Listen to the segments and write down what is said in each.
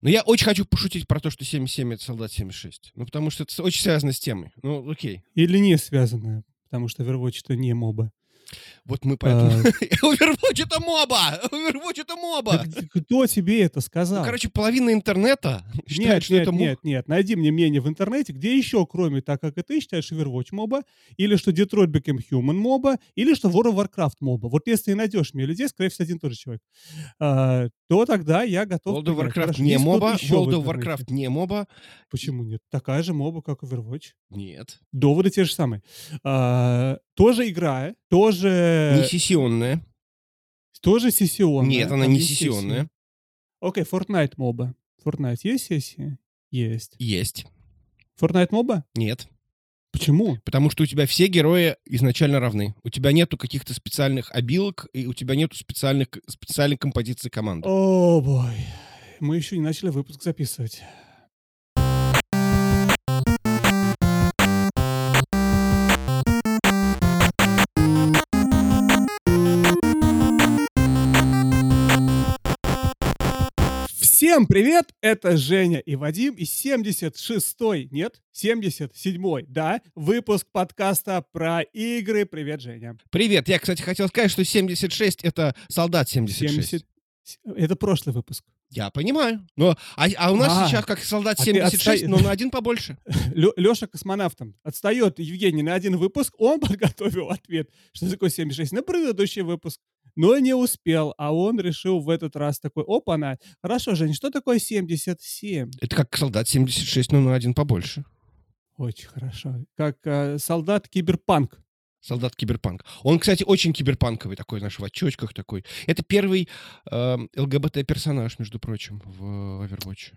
Но я очень хочу пошутить про то, что 77 — это солдат 76. Ну, потому что это очень связано с темой. Ну, окей. Или не связано, потому что Overwatch — это не моба. Вот мы поэтому... Overwatch это моба! Overwatch это моба! Кто тебе это сказал? Ну, короче, половина интернета считает, что это моба. Нет, нет, найди мне мнение в интернете, где еще, кроме так, как и ты считаешь Overwatch моба, или что Detroit Become Human моба, или что World of Warcraft моба. Вот если найдешь мне людей, скорее всего, один и тот же человек, а, то тогда я готов... World of. Warcraft Хорошо, не моба, World of? Warcraft не моба. Почему нет? Такая же моба, как Overwatch. Нет. Доводы те же самые. А, тоже игра, тоже... Не сессионная. Тоже сессионная. Нет, она не сессионная. Окей, Fortnite моба. Fortnite есть сессии? Есть. Есть. Fortnite моба? Нет. Почему? Потому что у тебя все герои изначально равны. У тебя нету каких-то специальных обилок, и у тебя нету специальных, специальной композиции команды. О, бой. Мы еще не начали выпуск записывать. Всем привет! Это Женя и Вадим и 76-й, нет, 77-й, да, выпуск подкаста про игры. Привет, Женя. Привет. Я, кстати, хотел сказать, что 76 — это солдат 76. 70 Это прошлый выпуск. Я понимаю. Но, а, а у нас А, сейчас как солдат а ты 76, отстой- но на один побольше. Леша космонавтом. Отстает Евгений на один выпуск. Он подготовил ответ, что такое 76 на предыдущий выпуск. Но не успел, а он решил в этот раз такой, опа-на. Хорошо, Жень, что такое 77? Это как солдат 76, но на один побольше. Очень хорошо. Как э, солдат киберпанк. Солдат киберпанк. Он, кстати, очень киберпанковый такой, наш в очочках такой. Это первый э, ЛГБТ-персонаж, между прочим, в Overwatch.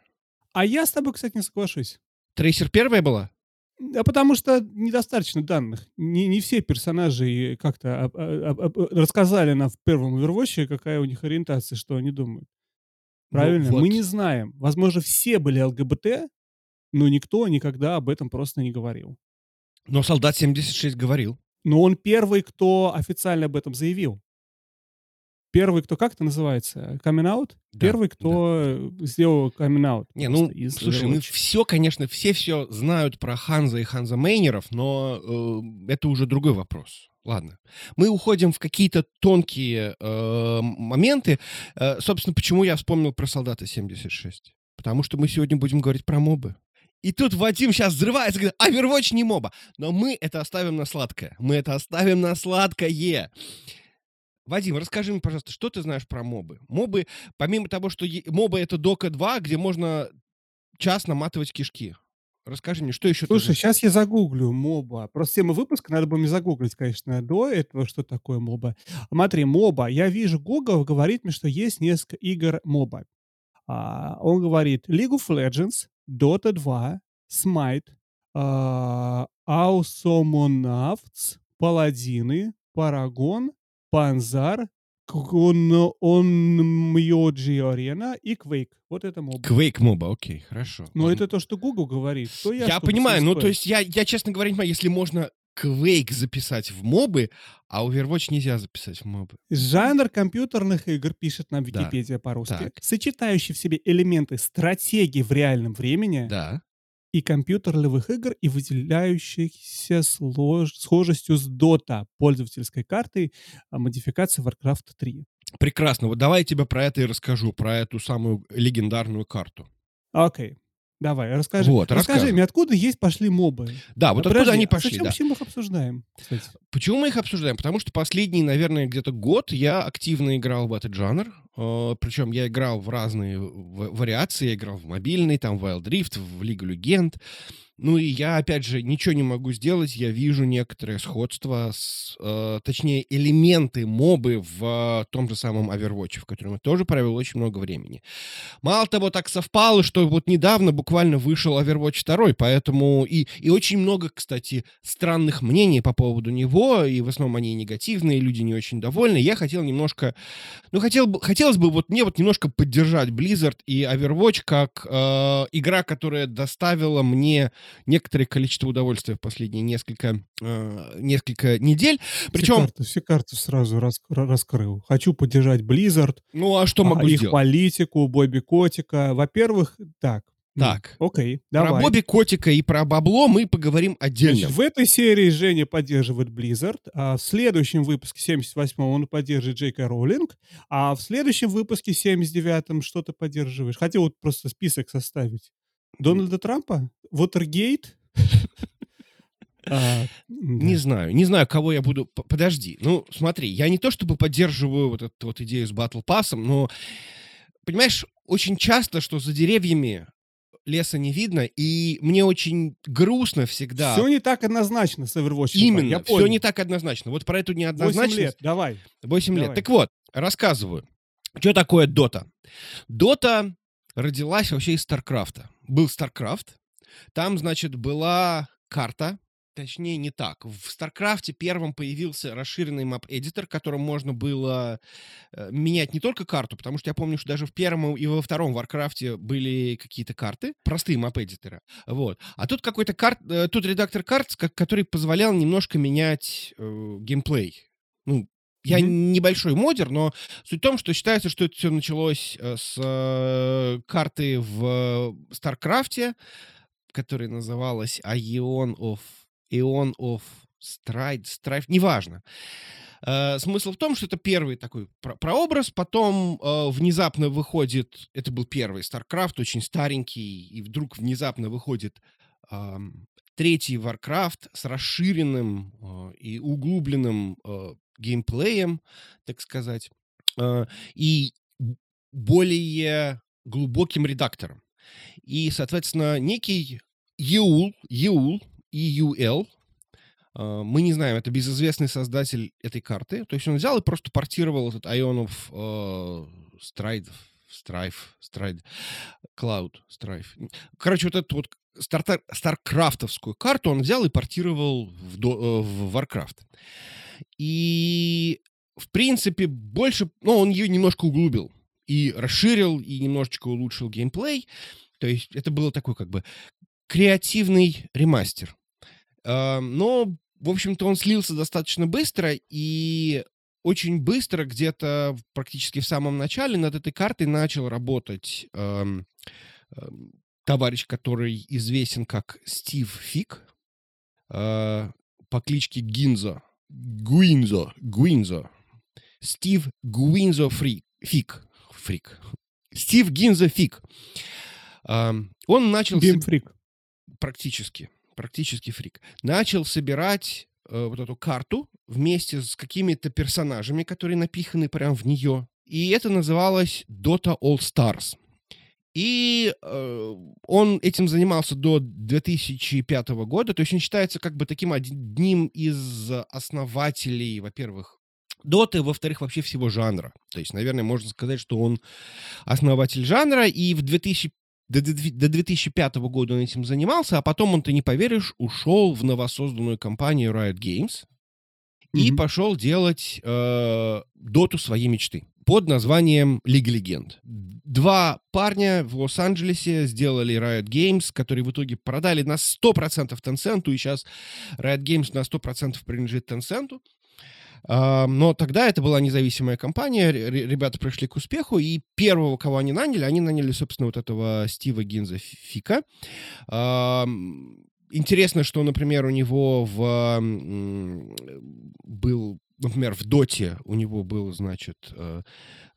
А я с тобой, кстати, не соглашусь. Трейсер первая была? А потому что недостаточно данных. Не, не все персонажи как-то об- об- об- рассказали нам в первом Overwatch, какая у них ориентация, что они думают. Правильно? Ну, Мы вот. не знаем. Возможно, все были ЛГБТ, но никто никогда об этом просто не говорил. Но солдат 76 говорил. Но он первый, кто официально об этом заявил. Первый, кто, как это называется? Камин-аут? Да, Первый, кто сделал камин-аут. Не, ну, из слушай, мы Overwatch. все, конечно, все все знают про Ханза и Ханза Мейнеров, но э, это уже другой вопрос. Ладно. Мы уходим в какие-то тонкие э, моменты. Э, собственно, почему я вспомнил про солдата 76? Потому что мы сегодня будем говорить про мобы. И тут Вадим сейчас взрывается, говорит, Overwatch не моба. Но мы это оставим на сладкое. Мы это оставим на сладкое. Вадим, расскажи мне, пожалуйста, что ты знаешь про мобы? Мобы, помимо того, что е- мобы это Дока 2, где можно час наматывать кишки. Расскажи мне, что еще ты Слушай, знаешь? сейчас я загуглю моба. Просто тему выпуска надо было мне загуглить, конечно, до этого, что такое моба. Смотри, моба. Я вижу, Google говорит мне, что есть несколько игр моба. А, он говорит League of Legends, Dota 2, Smite, а, Ausomnauts, Паладины, Парагон, Панзар, Онмьоджи Арена и Quake. Вот это моба. Квейк моба, окей, хорошо. Но Ладно. это то, что Google говорит. То я, Я понимаю, ну то есть я, я, честно говоря, не понимаю, если можно Quake записать в мобы, а Overwatch нельзя записать в мобы. Жанр компьютерных игр, пишет нам Да. Википедия по-русски, Так. сочетающий в себе элементы стратегии в реальном времени Да. И компьютерных игр и выделяющихся слож- схожестью с Dota, пользовательской картой а, модификации Warcraft 3. Прекрасно. Вот давай я тебе про это и расскажу, про эту самую легендарную карту. Окей, давай, расскажи. Вот, расскажи мне, откуда есть пошли мобы? Да, вот А, откуда подожди, они а пошли, зачем, да. почему мы их обсуждаем, кстати? Почему мы их обсуждаем? Потому что последний, наверное, где-то год я активно играл в этот жанр. Э, Причем я играл в разные вариации. Я играл в мобильный, там, в Wild Rift, в Лигу Легенд. Ну и я, опять же, ничего не могу сделать. Я вижу некоторое сходство, с, э, точнее, элементы мобы в э, том же самом Overwatch, в котором я тоже провел очень много времени. Мало того, так совпало, что вот недавно буквально вышел Overwatch 2, поэтому и, и очень много, кстати, странных мнений по поводу него, и в основном они негативные, люди не очень довольны. Я хотел немножко, ну, хотел бы, хотелось бы вот мне вот немножко поддержать Blizzard и Overwatch как э, игра, которая доставила мне некоторое количество удовольствия в последние несколько, э, несколько недель. Причем... Все карты, все карты сразу рас, раскрыл. Хочу поддержать Blizzard. Ну, а что могу их сделать? политику, Бобби Котика. Во-первых, так, Так, Окей, про давай. Бобби Котика и про бабло мы поговорим отдельно. Значит, в этой серии Женя поддерживает Blizzard, а в следующем выпуске, 78-м, он поддерживает Джейка Роулинг, а в следующем выпуске, 79-м, что ты поддерживаешь? Хотел вот просто список составить. Дональда Трампа? Вотергейт? А, Не знаю, не знаю, кого я буду... Подожди, ну смотри, я не то чтобы поддерживаю вот эту вот идею с батл пассом, но, понимаешь, очень часто, что за деревьями леса не видно, и мне очень грустно всегда. Все не так однозначно с Overwatch. я Именно, все понял. не так однозначно. Вот про эту 8 неоднозначность... лет, давай. 8 лет. Так вот, рассказываю. Что такое Дота? Дота родилась вообще из Старкрафта. Был Старкрафт. Там, значит, была карта. Точнее, не так. В Старкрафте первым появился расширенный map editor, которым можно было э, менять не только карту, потому что я помню, что даже в первом и во втором Варкрафте были какие-то карты, простые map editor ы. Вот. А тут какой-то карт, э, тут редактор карт, ко- который позволял немножко менять э, геймплей. Ну, я Мгм. небольшой модер, но суть в том, что считается, что это все началось э, с э, карты в Старкрафте, которая называлась Aeon of Aeon of Stride, Strife, неважно. Э, смысл в том, что это первый такой про- прообраз, потом э, внезапно выходит, это был первый StarCraft, очень старенький, и вдруг внезапно выходит третий Warcraft с расширенным э, и углубленным э, геймплеем, так сказать, э, и более глубоким редактором. И, соответственно, некий EUL, EUL, EUL, мы не знаем, это безызвестный создатель этой карты. То есть он взял и просто портировал этот Ионов э, Stride, Strife, Stride, Cloud, Strife. Короче, вот эту вот стартер, старкрафтовскую карту он взял и портировал в, до- э, в Warcraft. И, в принципе, больше... Ну, он ее немножко углубил. И расширил, и немножечко улучшил геймплей. То есть это было такой как бы креативный ремастер. А, Но, в общем-то, он слился достаточно быстро, и очень быстро, где-то практически в самом начале, над этой картой начал работать товарищ, который известен как Стив Фик, э, по кличке Гинзо. Гуинзо. Гуинзо. Стив Гуинзо Фрик. Фик. Фрик. Стив Гинзо Фик. Ам, Он начал... Геймфрик. практически, практически фрик, начал собирать э, вот эту карту вместе с какими-то персонажами, которые напиханы прямо в нее. И это называлось Dota All Stars. И э, он этим занимался до 2005 года, то есть он считается как бы таким одним из основателей, во-первых, Доты, во-вторых, вообще всего жанра. То есть, наверное, можно сказать, что он основатель жанра, и в 2000 до, до 2005 года он этим занимался, а потом он, ты не поверишь, ушел в новосозданную компанию Riot Games и Мгм. пошел делать э, доту своей мечты под названием Лига Легенд. Два парня в Лос-Анджелесе сделали Riot Games, которые в итоге продали на 100% Tencent, и сейчас Riot Games на 100% принадлежит Tencent. А, Но тогда это была независимая компания, ре- ре- ребята пришли к успеху, и первого, кого они наняли, они наняли, собственно, вот этого Стива Гинза Фика. Ам, Интересно, что, например, у него в, был, например, в Доте у него был, значит, э,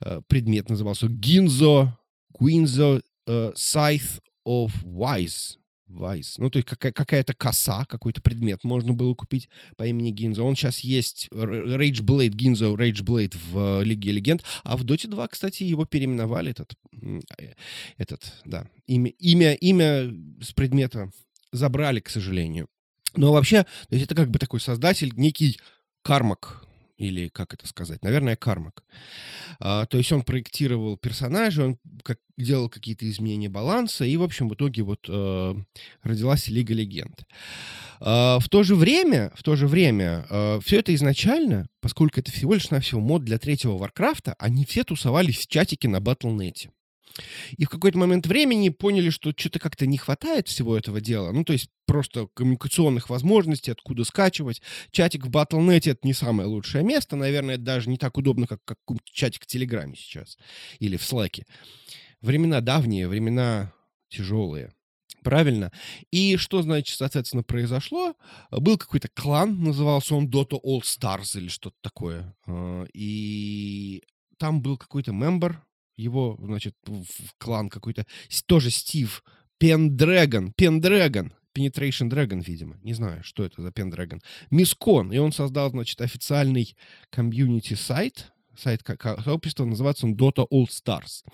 э, предмет назывался Гинзо, Гуинзо э, Scythe of Wise. Wise. Ну, то есть какая- какая-то коса, какой-то предмет можно было купить по имени Гинзо. Он сейчас есть Rage Blade, Гинзо Rage Blade в Лиге Легенд. А в Доте 2, кстати, его переименовали, этот, этот, да, имя, имя, имя с предмета забрали, к сожалению. Но вообще, то есть это как бы такой создатель, некий кармак, или как это сказать, наверное, кармак. А, то есть он проектировал персонажа, он как, делал какие-то изменения баланса, и, в общем, в итоге вот э, родилась Лига Легенд. А, в то же время, в то же время, все это изначально, поскольку это всего лишь навсего мод для третьего Варкрафта, они все тусовались в чатике на Battle.net. И в какой-то момент времени поняли, что что-то как-то не хватает всего этого дела. Ну, то есть просто коммуникационных возможностей, откуда скачивать. Чатик в Battle.net — это не самое лучшее место. Наверное, это даже не так удобно, как, как чатик в Телеграме сейчас или в Slack. Времена давние, времена тяжелые. Правильно. И что, значит, соответственно, произошло? Был какой-то клан, назывался он Dota All Stars или что-то такое. А, и там был какой-то мембер, его, значит, в клан какой-то, тоже Стив Пендрэгон, Пендрэгон, Penetration Dragon, видимо. Не знаю, что это за Pendragon. Мискон. И он создал, значит, официальный комьюнити-сайт, сайт сообщества, называется он Dota All Stars.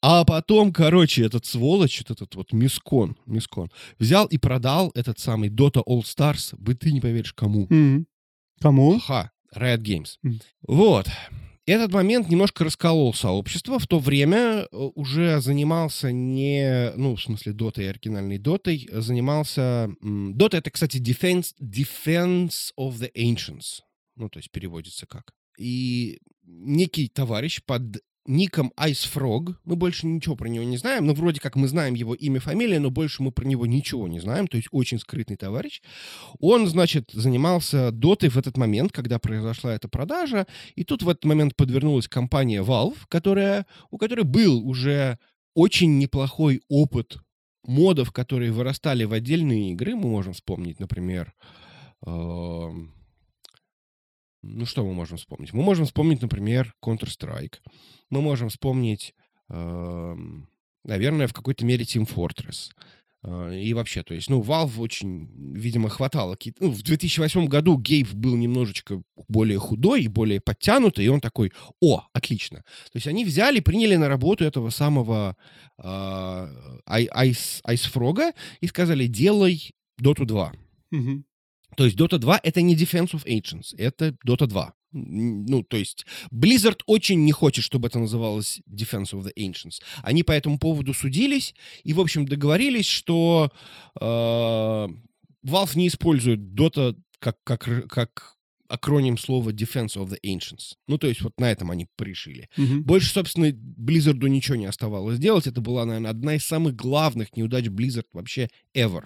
А потом, короче, этот сволочь, этот вот Мискон, Мискон, взял и продал этот самый Dota All Stars, бы ты не поверишь, кому. Mm-hmm. Кому? Ха, Riot Games. Mm. Вот. Этот момент немножко расколол сообщество. В то время э, уже занимался не, ну, в смысле, дотой, оригинальной дотой, занимался... Дота — это, кстати, Defense, Defense of the Ancients. Ну, то есть переводится как. И некий товарищ под ником Ice Frog. Мы больше ничего про него не знаем. Ну, вроде как мы знаем его имя, фамилия, но больше мы про него ничего не знаем. То есть очень скрытный товарищ. Он, значит, занимался дотой в этот момент, когда произошла эта продажа. И тут в этот момент подвернулась компания Valve, которая, у которой был уже очень неплохой опыт модов, которые вырастали в отдельные игры. Мы можем вспомнить, например, эм, ну, что мы можем вспомнить? Мы можем вспомнить, например, Counter-Strike. Мы можем вспомнить, э, наверное, в какой-то мере Team Fortress. Э, и вообще, то есть, ну, Valve очень, видимо, хватало. Ну, в 2008 году Гейб был немножечко более худой и более подтянутый, и он такой, о, отлично. То есть они взяли, приняли на работу этого самого э, Ice, Ice Frog и сказали, делай Dota 2. Угу. То есть Dota 2 это не Defense of Ancients, это Dota 2. Ну, то есть Blizzard очень не хочет, чтобы это называлось Defense of the Ancients. Они по этому поводу судились и, в общем, договорились, что э, Valve не использует Dota как, как, как акроним слова Defense of the Ancients. Ну, то есть вот на этом они пришили. Mm-hmm. Больше, собственно, Blizzard ничего не оставалось делать. Это была, наверное, одна из самых главных неудач Blizzard вообще ever.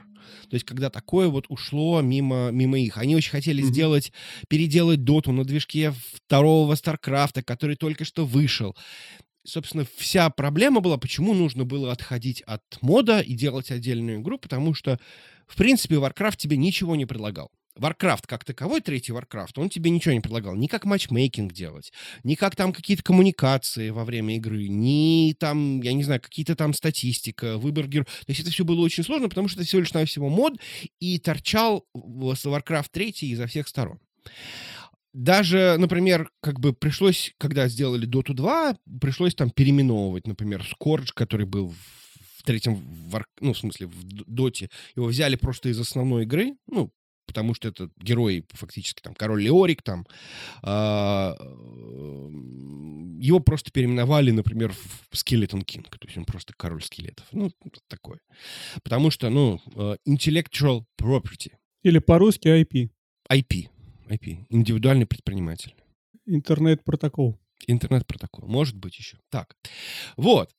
То есть когда такое вот ушло мимо, мимо их. Они очень хотели mm-hmm. сделать, переделать доту на движке второго Старкрафта, который только что вышел собственно, вся проблема была, почему нужно было отходить от мода и делать отдельную игру, потому что, в принципе, Warcraft тебе ничего не предлагал. Warcraft как таковой, третий Warcraft, он тебе ничего не предлагал. Ни как матчмейкинг делать, ни как там какие-то коммуникации во время игры, ни там, я не знаю, какие-то там статистика, выбор героев. То есть это все было очень сложно, потому что это всего лишь навсего мод, и торчал Warcraft 3 изо всех сторон. Даже, например, как бы пришлось, когда сделали Dota 2, пришлось там переименовывать, например, Scourge, который был в третьем, ну, в смысле, в Доте, его взяли просто из основной игры, ну, потому что это герой фактически там король Леорик там а, его просто переименовали, например, в Skeleton King, то есть он просто король скелетов, ну такое, потому что ну а, intellectual property или по-русски IP IP IP индивидуальный предприниматель интернет-протокол интернет-протокол. Может быть еще. Так. Вот.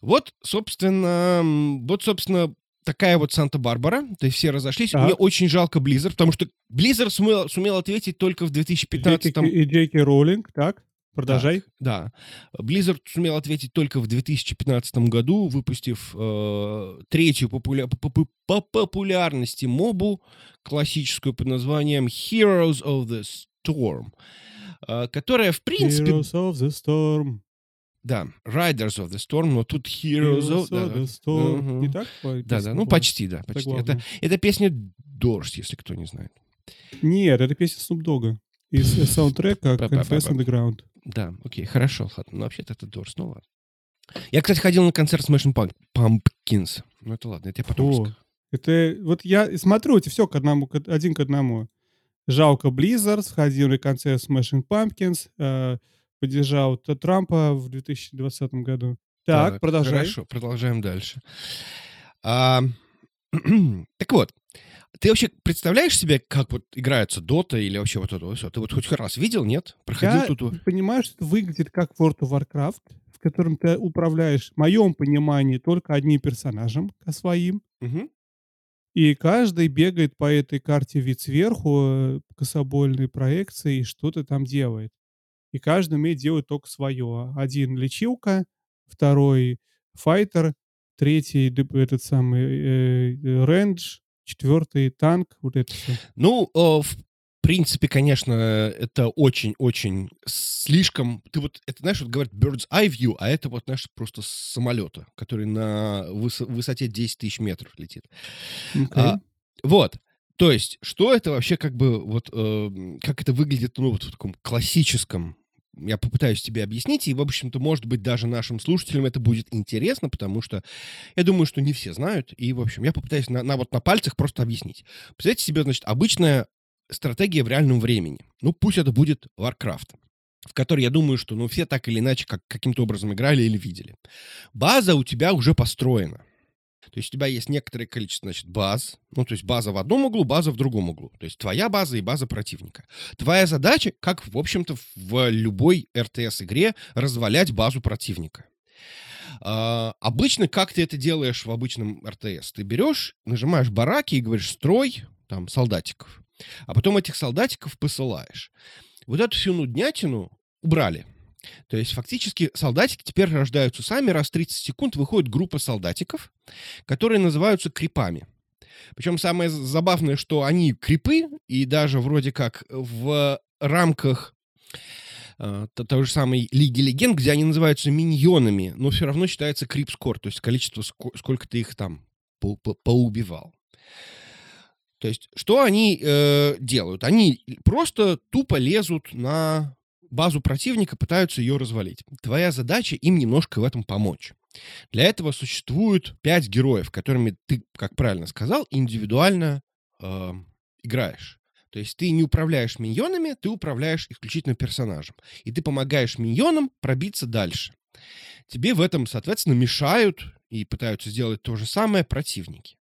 Вот, собственно, вот, собственно, такая вот Санта-Барбара, то есть все разошлись. Так. Мне очень жалко Blizzard, потому что Blizzard сумел, сумел ответить только в 2015 И Джейки Роллинг, так? Продолжай. Так, да. Blizzard сумел ответить только в 2015 году, выпустив э, третью популя... по, по, по популярности мобу, классическую под названием Heroes of the Storm, э, которая, в принципе... Heroes of the Storm. Да, Riders of the Storm, но тут Heroes, Heroes of, of the Storm. Uh-huh. Не так? Да, да, ну почти, да, почти. Это, это песня Doors, если кто не знает. Нет, это песня Snoop Dogg из саундтрека Confess Underground. Да, окей, хорошо, ладно. Ну, вообще-то это Doors, ну ладно. Я, кстати, ходил на концерт Smashing Pumpkins. Ну, это ладно, это я потом О, Это вот я смотрю, это все к одному, один к одному. Жалко Blizzard, сходил на концерт Smashing Pumpkins, э, поддержал Трампа в 2020 году. Так, так продолжай. Хорошо, продолжаем дальше. А, так вот, ты вообще представляешь себе, как вот играется Дота или вообще вот это все? Ты вот хоть раз видел, нет? Проходил Я тут? понимаю, что это выглядит как World of Warcraft в которым ты управляешь, в моем понимании, только одним персонажем, а, своим. Мгм. И каждый бегает по этой карте вид сверху, э, кособольной проекцией и что-то там делает. И каждый умеет делать только свое. Один лечилка, второй файтер, третий этот самый, э, рейндж, четвертый танк. Вот это всё. Ну, э, в принципе, конечно, это очень-очень слишком Ты вот это, знаешь, вот говорят bird's eye view, а это вот, знаешь, просто с самолета, который на выс высоте 10 тысяч метров летит. А, Окей. вот. То есть, что это вообще как бы вот, э, как это выглядит, ну, вот в таком классическом Я попытаюсь тебе объяснить, и, в общем-то, может быть, даже нашим слушателям это будет интересно, потому что я думаю, что не все знают. И, в общем, я попытаюсь на на вот на пальцах просто объяснить. Представьте себе, значит, обычная стратегия в реальном времени. Ну, пусть это будет Warcraft, в который, я думаю, что, ну, все так или иначе как каким-то образом играли или видели. База у тебя уже построена. То есть у тебя есть некоторое количество, значит, баз. Ну, то есть база в одном углу, база в другом углу. То есть твоя база и база противника. Твоя задача, как, в общем-то, в любой РТС-игре, развалять базу противника. А, обычно, как ты это делаешь в обычном РТС? Ты берешь, нажимаешь бараки и говоришь: "Строй там солдатиков". А потом этих солдатиков посылаешь. Вот эту всю нуднятину убрали. То есть фактически солдатики теперь рождаются сами. Раз в 30 секунд выходит группа солдатиков, которые называются крипами. Причем самое забавное, что они крипы, и даже вроде как в рамках, то той же самой Лиги Легенд, где они называются миньонами, но всё равно считается крип-скор, то есть количество, ско сколько ты их там по по поубивал. То есть что они, э, делают? Они просто тупо лезут на базу противника, пытаются ее развалить. Твоя задача им немножко в этом помочь. Для этого существует 5 героев, которыми ты, как правильно сказал, индивидуально, э, играешь. То есть ты не управляешь миньонами, ты управляешь исключительно персонажем. И ты помогаешь миньонам пробиться дальше. Тебе в этом, соответственно, мешают и пытаются сделать то же самое противники.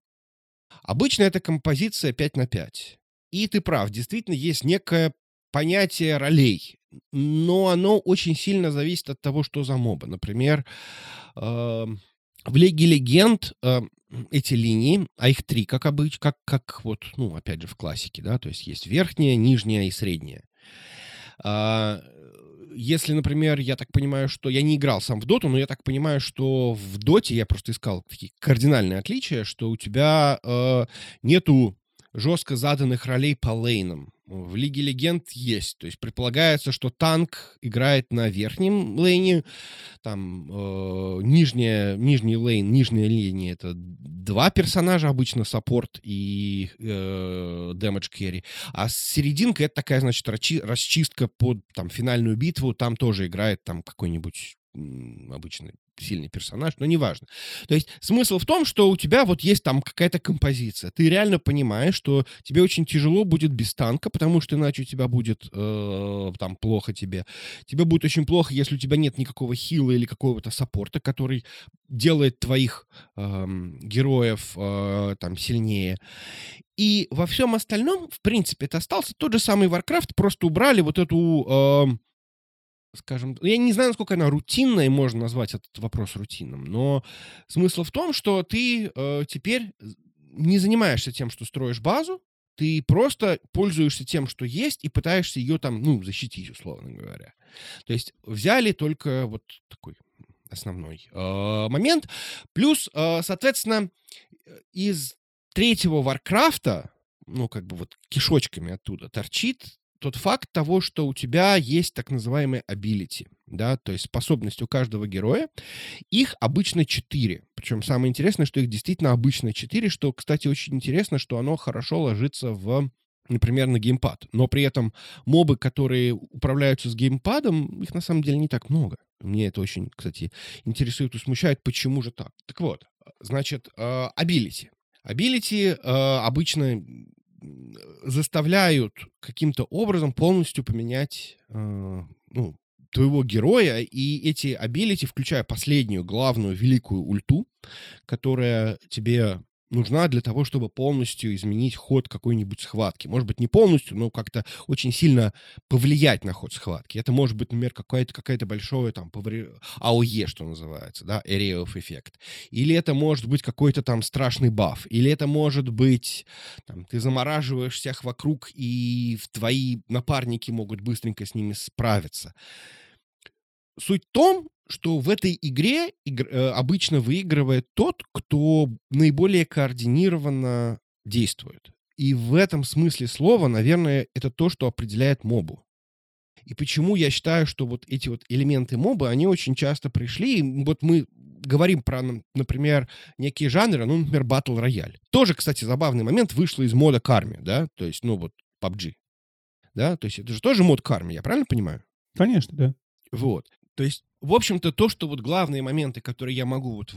Обычно это композиция 5 на 5. И ты прав, действительно есть некое понятие ролей, но оно очень сильно зависит от того, что за моба. Например, ам, в Лиге Легенд, ам, эти линии, а их 3, как обыч как как вот, ну, опять же, в классике, да, то есть есть верхняя, нижняя и средняя. А, если, например, я так понимаю, что я не играл сам в доту, но я так понимаю, что в доте я просто искал такие кардинальные отличия, что у тебя, э, нету жестко заданных ролей по лейнам. В Лиге Легенд есть. То есть предполагается, что танк играет на верхнем лейне, там, э, нижняя нижний лейн, нижняя линия- это 2 персонажа, обычно саппорт и, э, damage carry. А серединка- это такая, значит, расчистка под, там, финальную битву. Там тоже играет, там, какой-нибудь, м, обычно сильный персонаж, но неважно. То есть смысл в том, что у тебя вот есть там какая-то композиция. Ты реально понимаешь, что тебе очень тяжело будет без танка, потому что иначе у тебя будет, э, там плохо тебе. Тебе будет очень плохо, если у тебя нет никакого хила или какого-то саппорта, который делает твоих, ам, героев, э, там сильнее. И во всем остальном, в принципе, это остался тот же самый "Варкрафт", просто убрали вот эту, ам, скажем, я не знаю, насколько она рутинная, можно назвать этот вопрос рутинным, но смысл в том, что ты, э, теперь не занимаешься тем, что строишь базу, ты просто пользуешься тем, что есть, и пытаешься ее там, ну, защитить, условно говоря. То есть взяли только вот такой основной, э, момент. Плюс, э, соответственно, из 3 "Варкрафта", ну, как бы вот кишочками оттуда торчит тот факт того, что у тебя есть так называемые ability, да, то есть способность у каждого героя. Их обычно 4. Причем самое интересное, что их действительно обычно 4, что, кстати, очень интересно, что оно хорошо ложится в, например, на геймпад. Но при этом мобы, которые управляются с геймпадом, их на самом деле не так много. Мне это очень, кстати, интересует и смущает, почему же так. Так вот, значит, э, ability. Ability, э, обычно, заставляют каким-то образом полностью поменять, э, ну, твоего героя. И эти ability, включая последнюю главную великую ульту, которая тебе нужна для того, чтобы полностью изменить ход какой-нибудь схватки. Может быть, не полностью, но как-то очень сильно повлиять на ход схватки. Это может быть, например, какая-то какая большое там повре... АОЕ, что называется, да, of Effect. Или это может быть какой-то там страшный баф. Или это может быть, там, ты замораживаешь всех вокруг, и твои напарники могут быстренько с ними справиться. Суть в том, что в этой игре игр, э, обычно выигрывает тот, кто наиболее координированно действует. И в этом смысле слова, наверное, это то, что определяет мобу. И почему я считаю, что вот эти вот элементы мобы, они очень часто пришли. Вот мы говорим про, например, некие жанры, ну, например, Battle Royale. Тоже, кстати, забавный момент, вышло из мода Карми, да, то есть, ну, вот PUBG. Да, то есть это же тоже мод Карми, я правильно понимаю? Конечно, да. Вот. То есть, в общем-то, то, что вот главные моменты, которые я могу вот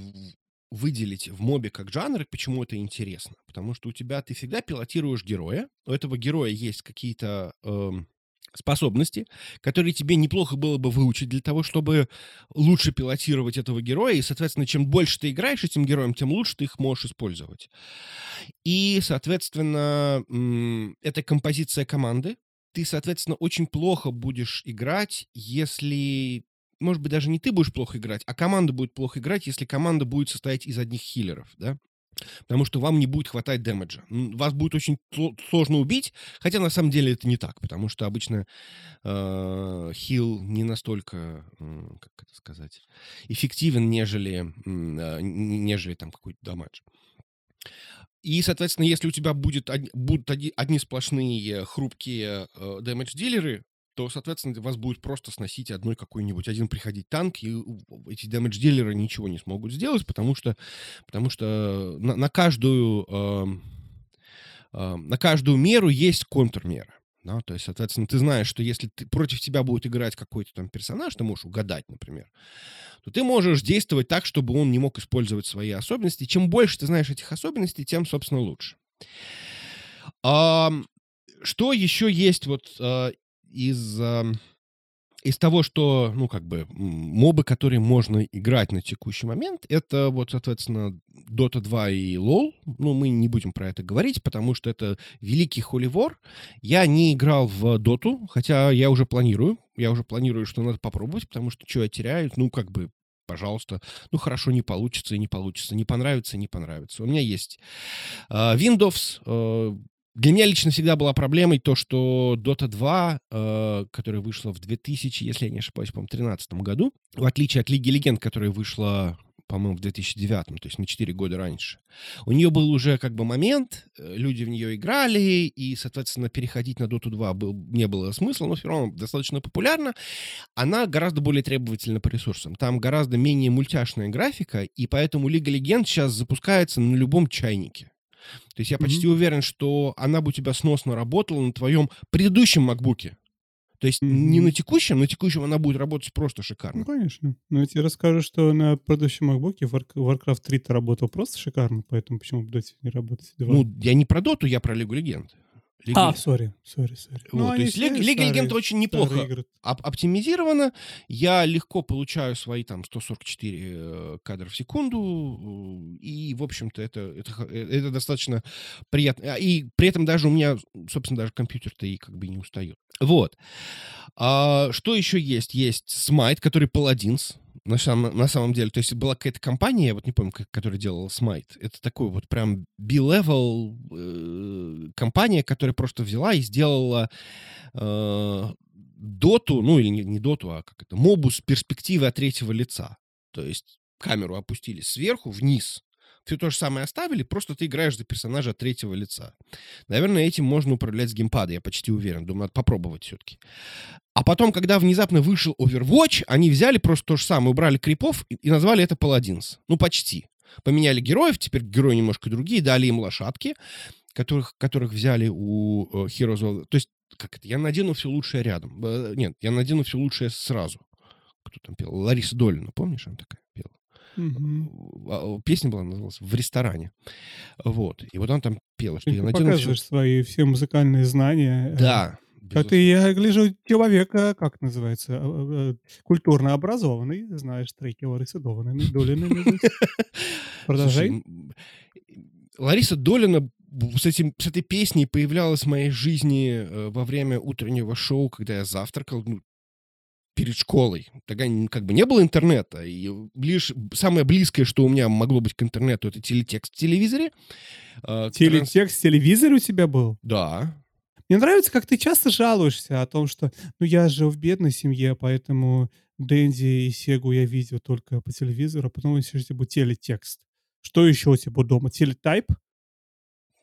выделить в мобе как жанр, почему это интересно. Потому что у тебя ты всегда пилотируешь героя, у этого героя есть какие-то э, способности, которые тебе неплохо было бы выучить для того, чтобы лучше пилотировать этого героя, и, соответственно, чем больше ты играешь этим героем, тем лучше ты их можешь использовать. И, соответственно, это композиция команды, ты, соответственно, очень плохо будешь играть, если может быть, даже не ты будешь плохо играть, а команда будет плохо играть, если команда будет состоять из одних хиллеров, да? Потому что вам не будет хватать дэмэджа. Вас будет очень сложно убить, хотя на самом деле это не так, потому что обычно э, хил не настолько, как это сказать, эффективен, нежели, э, нежели там какой-то дамедж. И, соответственно, если у тебя будет, будут одни сплошные хрупкие э, дэмэдж-дилеры, то, соответственно, вас будет просто сносить одной какой-нибудь, один приходить танк, и эти дэмэдж-дилеры ничего не смогут сделать, потому что, потому что на, на каждую... Э, на каждую меру есть контрмера. Да? То есть, соответственно, ты знаешь, что если ты, против тебя будет играть какой-то там персонаж, ты можешь угадать, например, то ты можешь действовать так, чтобы он не мог использовать свои особенности. Чем больше ты знаешь этих особенностей, тем, собственно, лучше. А, что еще есть вот а, из, из того, что, ну, как бы, мобы, которые можно играть на текущий момент, это вот, соответственно, Dota 2 и LoL. Ну, мы не будем про это говорить, потому что это великий холивор. Я не играл в Dota, хотя я уже планирую. Я уже планирую, что надо попробовать, потому что что я теряю? Ну, как бы, пожалуйста. Ну, хорошо, не получится и не получится. Не понравится, не понравится. У меня есть uh, Windows, uh, для меня лично всегда была проблемой то, что Dota 2, э, которая вышла в 2000, если я не ошибаюсь, по-моему, 2013 году, в отличие от Лиги Легенд, которая вышла по-моему, в 2009, то есть на 4 года раньше. У нее был уже как бы момент, э, люди в нее играли, и, соответственно, переходить на Dota 2 был, не было смысла, но все равно достаточно популярна. Она гораздо более требовательна по ресурсам. Там гораздо менее мультяшная графика, и поэтому Лига Легенд сейчас запускается на любом чайнике. То есть я почти mm-hmm. уверен, что она бы у тебя сносно работала на твоем предыдущем макбуке. То есть mm-hmm. не на текущем, на текущем она будет работать просто шикарно. Ну, конечно. Но я тебе расскажу, что на предыдущем MacBook Warcraft 3 работал просто шикарно, поэтому почему бы Dota не работать? Ну, я не про Доту, я про Лигу Легенд. Лига... А, сори, сори, сори. Вот, ну, то есть Лига, Лига Легенд очень неплохо оп- оптимизирована. Я легко получаю свои там 144 э, кадра в секунду. И, в общем-то, это, это, это достаточно приятно. А, и при этом даже у меня, собственно, даже компьютер-то и как бы не устает. Вот. А, что еще есть? Есть Smite, который Paladins на самом, на самом деле. То есть была какая-то компания, я вот не помню, которая делала Smite. Это такой вот прям B-level э, компания, которая просто взяла и сделала э, доту, ну или не, не доту, а как это, мобу с перспективы от третьего лица. То есть камеру опустили сверху вниз, все то же самое оставили, просто ты играешь за персонажа третьего лица. Наверное, этим можно управлять с геймпада, я почти уверен. Думаю, надо попробовать все-таки. А потом, когда внезапно вышел Overwatch, они взяли просто то же самое, убрали крипов и, назвали это Paladins. Ну, почти. Поменяли героев, теперь герои немножко другие, дали им лошадки, которых, которых взяли у э, Heroes of... То есть, как это, я надену все лучшее рядом. Э, нет, я надену все лучшее сразу. Кто там пел? Лариса Долина, помнишь, она такая? Угу. Песня была, называлась «В ресторане». Вот. И вот он там пел, что Ты я надену... показываешь все... свои все музыкальные знания. Э, да. А ты, я гляжу, человека, как называется, э, культурно образованный, знаешь треки Ларисы Долиной. Продолжай. Лариса Долина с, этим, с этой песней появлялась в моей жизни во время утреннего шоу, когда я завтракал ну, перед школой. Тогда как бы не было интернета. И лишь самое близкое, что у меня могло быть к интернету, это телетекст в телевизоре. Э, телетекст в телевизоре у тебя был? Да. Мне нравится, как ты часто жалуешься о том, что ну я жил в бедной семье, поэтому Дэнди и Сегу я видел только по телевизору, а потом еще типа телетекст. Что еще у тебя дома? Телетайп?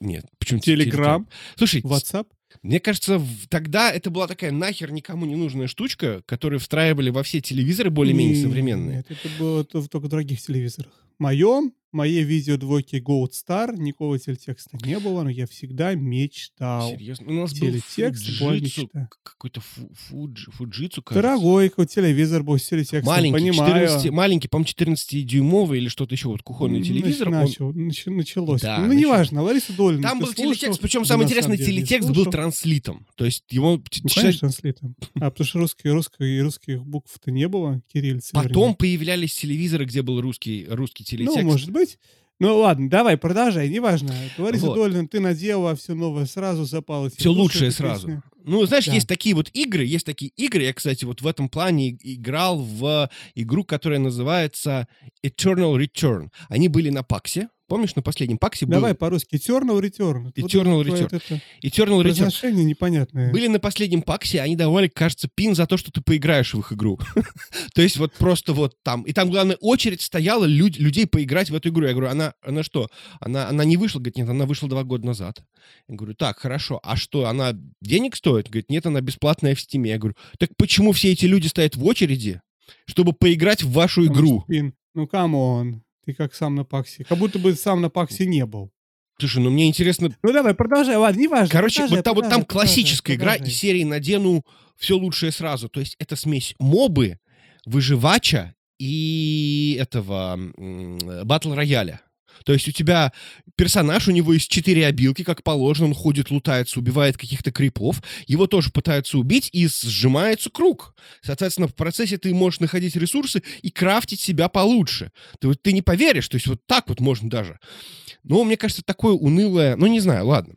Нет, почему Телеграм? Слушай, WhatsApp? Мне кажется, тогда это была такая нахер никому не нужная штучка, которую встраивали во все телевизоры более-менее современные. Нет, это было только в других телевизорах. Моем моей видеодвойке Gold Star никакого телетекста не было, но я всегда мечтал. Серьезно? У нас телетекст был фуджитсу, какой-то фу, фудж, фуджитсу, кажется. Дорогой какой телевизор был с телетекстом, маленький, понимаю. 14, маленький, по-моему, 14-дюймовый или что-то еще, вот кухонный телевизор. Начал, он... нач, началось. Да, ну, начал. неважно, Лариса Долина. Там был слушал, телетекст, причем самое интересное, телетекст был транслитом. То есть его... Ну, конечно, транслитом. А, потому что русских, русских, русских букв-то не было, кириллицы. Потом появлялись телевизоры, где был русский, русский телетекст. Ну, может быть. Ну ладно, давай, продолжай, неважно. Лариса вот. Долина, ты надела все новое сразу, запало. Все лучшее сразу. Песню. Ну, знаешь, да. есть такие вот игры, есть такие игры. Я, кстати, вот в этом плане играл в игру, которая называется Eternal Return. Они были на Паксе. Помнишь, на последнем паксе был... Давай по-русски. Eternal Return. Eternal вот Return. Это, Eternal Return. непонятное. Были на последнем паксе, они давали, кажется, пин за то, что ты поиграешь в их игру. то есть вот просто вот там. И там, главное, очередь стояла люд, людей поиграть в эту игру. Я говорю, она, она что? Она, она не вышла? Говорит, нет, она вышла два года назад. Я говорю, так, хорошо. А что, она денег стоит? Говорит, нет, она бесплатная в Стиме. Я говорю, так почему все эти люди стоят в очереди, чтобы поиграть в вашу игру? Ну, come on. Ты как сам на Паксе. Как будто бы сам на Паксе не был. Слушай, ну мне интересно... Ну давай, продолжай, ладно, не важно. Короче, продолжай, вот, там, вот там классическая продолжай. игра из серии «Надену все лучшее сразу». То есть это смесь мобы, выживача и этого батл рояля. То есть у тебя персонаж, у него есть четыре абилки, как положено, он ходит, лутается, убивает каких-то крипов, его тоже пытаются убить, и сжимается круг. Соответственно, в процессе ты можешь находить ресурсы и крафтить себя получше. Ты, ты не поверишь, то есть вот так вот можно даже. Но мне кажется, такое унылое... Ну, не знаю, ладно.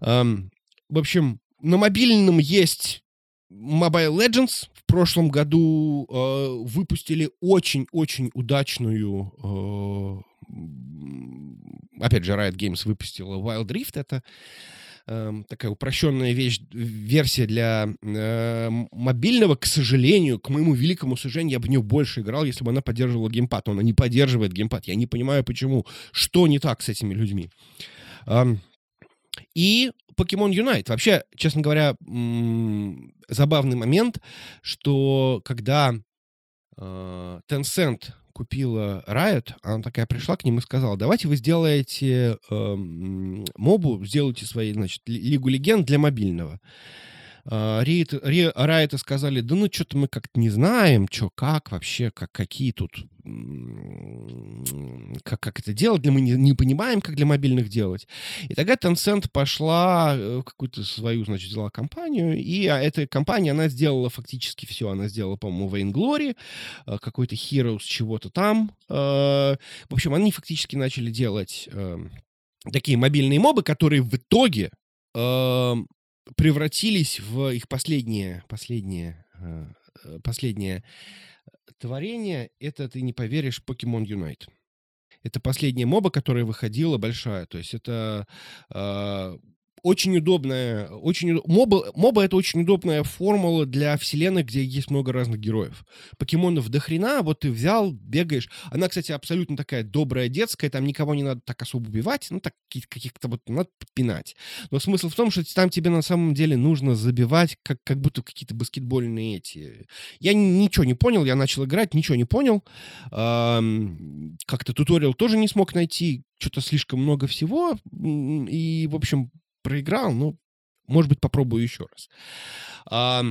Эм, в общем, на мобильном есть Mobile Legends в прошлом году э, выпустили очень-очень удачную э, опять же, Riot Games выпустила Wild Rift, это э, такая упрощенная вещь, версия для э, мобильного, к сожалению, к моему великому сожалению, я бы в нее больше играл, если бы она поддерживала геймпад, но она не поддерживает геймпад, я не понимаю, почему, что не так с этими людьми. Э, и Pokemon Unite. Вообще, честно говоря, забавный момент, что когда э, Tencent купила Riot, она такая пришла к ним и сказала, давайте вы сделаете э, мобу, сделайте свои, значит, Лигу Легенд для мобильного. Райты сказали, да ну что-то мы как-то не знаем, что, как вообще, как, какие тут, как, как это делать, мы не, не понимаем, как для мобильных делать. И тогда Tencent пошла э, в какую-то свою, значит, взяла компанию, и а, эта компания, она сделала фактически все. Она сделала, по-моему, Vainglory, э, какой-то Heroes чего-то там. Э, в общем, они фактически начали делать эм, такие мобильные мобы, которые в итоге эм, превратились в их последнее, последнее, э, э, последнее творение. Это, ты не поверишь, Pokemon Unite. Это последняя моба, которая выходила большая. То есть это э, очень удобная, очень моба, моба это очень удобная формула для вселенной, где есть много разных героев. Покемонов до хрена, вот ты взял, бегаешь. Она, кстати, абсолютно такая добрая детская, там никого не надо так особо убивать, ну так каких-то вот надо пинать. Но смысл в том, что там тебе на самом деле нужно забивать, как, как будто какие-то баскетбольные эти. Я ничего не понял, я начал играть, ничего не понял. Как-то туториал тоже не смог найти, что-то слишком много всего. И, в общем, проиграл, ну, может быть, попробую еще раз. А,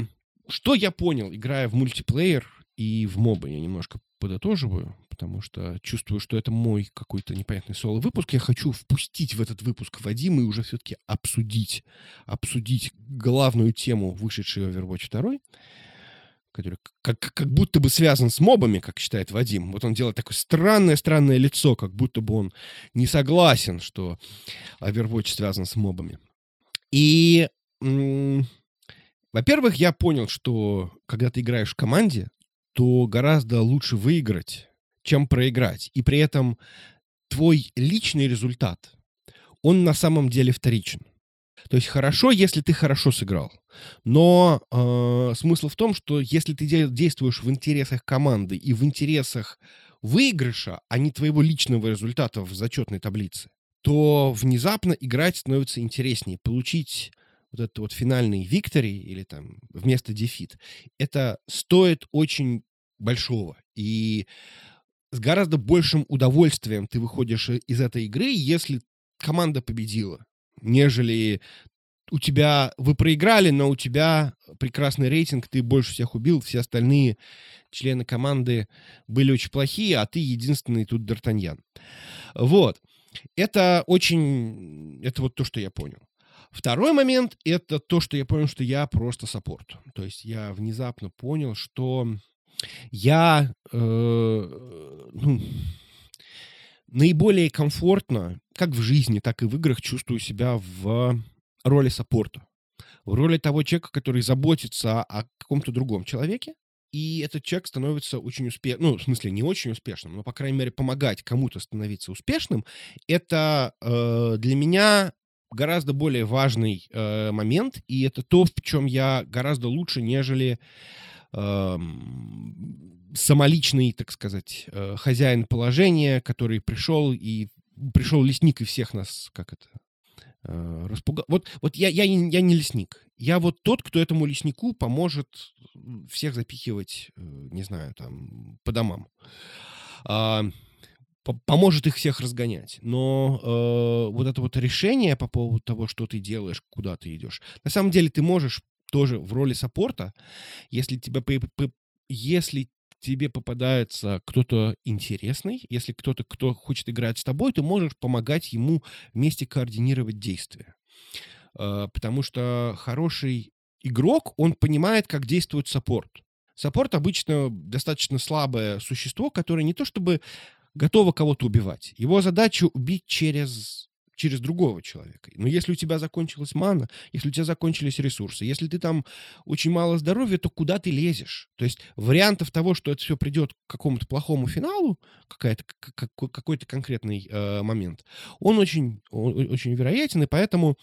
что я понял, играя в мультиплеер и в мобы, я немножко подытоживаю, потому что чувствую, что это мой какой-то непонятный соло-выпуск. Я хочу впустить в этот выпуск Вадима и уже все-таки обсудить, обсудить главную тему, вышедшей Overwatch 2, который как, как будто бы связан с мобами, как считает Вадим. Вот он делает такое странное-странное лицо, как будто бы он не согласен, что Overwatch связан с мобами. И, во-первых, я понял, что когда ты играешь в команде, то гораздо лучше выиграть, чем проиграть. И при этом твой личный результат, он на самом деле вторичен. То есть хорошо, если ты хорошо сыграл. Но э, смысл в том, что если ты действуешь в интересах команды и в интересах выигрыша, а не твоего личного результата в зачетной таблице, то внезапно играть становится интереснее. Получить вот этот вот финальный виктори или там вместо дефит, это стоит очень большого. И с гораздо большим удовольствием ты выходишь из этой игры, если команда победила нежели у тебя вы проиграли, но у тебя прекрасный рейтинг, ты больше всех убил, все остальные члены команды были очень плохие, а ты единственный тут Д'Артаньян. Вот. Это очень... Это вот то, что я понял. Второй момент — это то, что я понял, что я просто саппорт. То есть я внезапно понял, что я... Э, ну, наиболее комфортно, как в жизни, так и в играх, чувствую себя в роли саппорта. В роли того человека, который заботится о каком-то другом человеке, и этот человек становится очень успешным, ну, в смысле, не очень успешным, но, по крайней мере, помогать кому-то становиться успешным, это э, для меня гораздо более важный э, момент, и это то, в чем я гораздо лучше, нежели самоличный, так сказать, э, хозяин положения, который пришел и пришел лесник и всех нас, как это, э, распугал. Вот, вот я, я, я не лесник. Я вот тот, кто этому леснику поможет всех запихивать, э, не знаю, там, по домам. А, поможет их всех разгонять. Но э, вот это вот решение по поводу того, что ты делаешь, куда ты идешь, на самом деле ты можешь тоже в роли саппорта, если тебя если тебе попадается кто-то интересный, если кто-то, кто хочет играть с тобой, ты можешь помогать ему вместе координировать действия. А, потому что хороший игрок, он понимает, как действует саппорт. Саппорт обычно достаточно слабое существо, которое не то чтобы готово кого-то убивать. Его задача убить через через другого человека. Но если у тебя закончилась мана, если у тебя закончились ресурсы, если ты там очень мало здоровья, то куда ты лезешь? То есть вариантов того, что это все придет к какому-то плохому финалу, какая-то, какой-то конкретный э, момент, он очень, он, очень вероятен, и поэтому,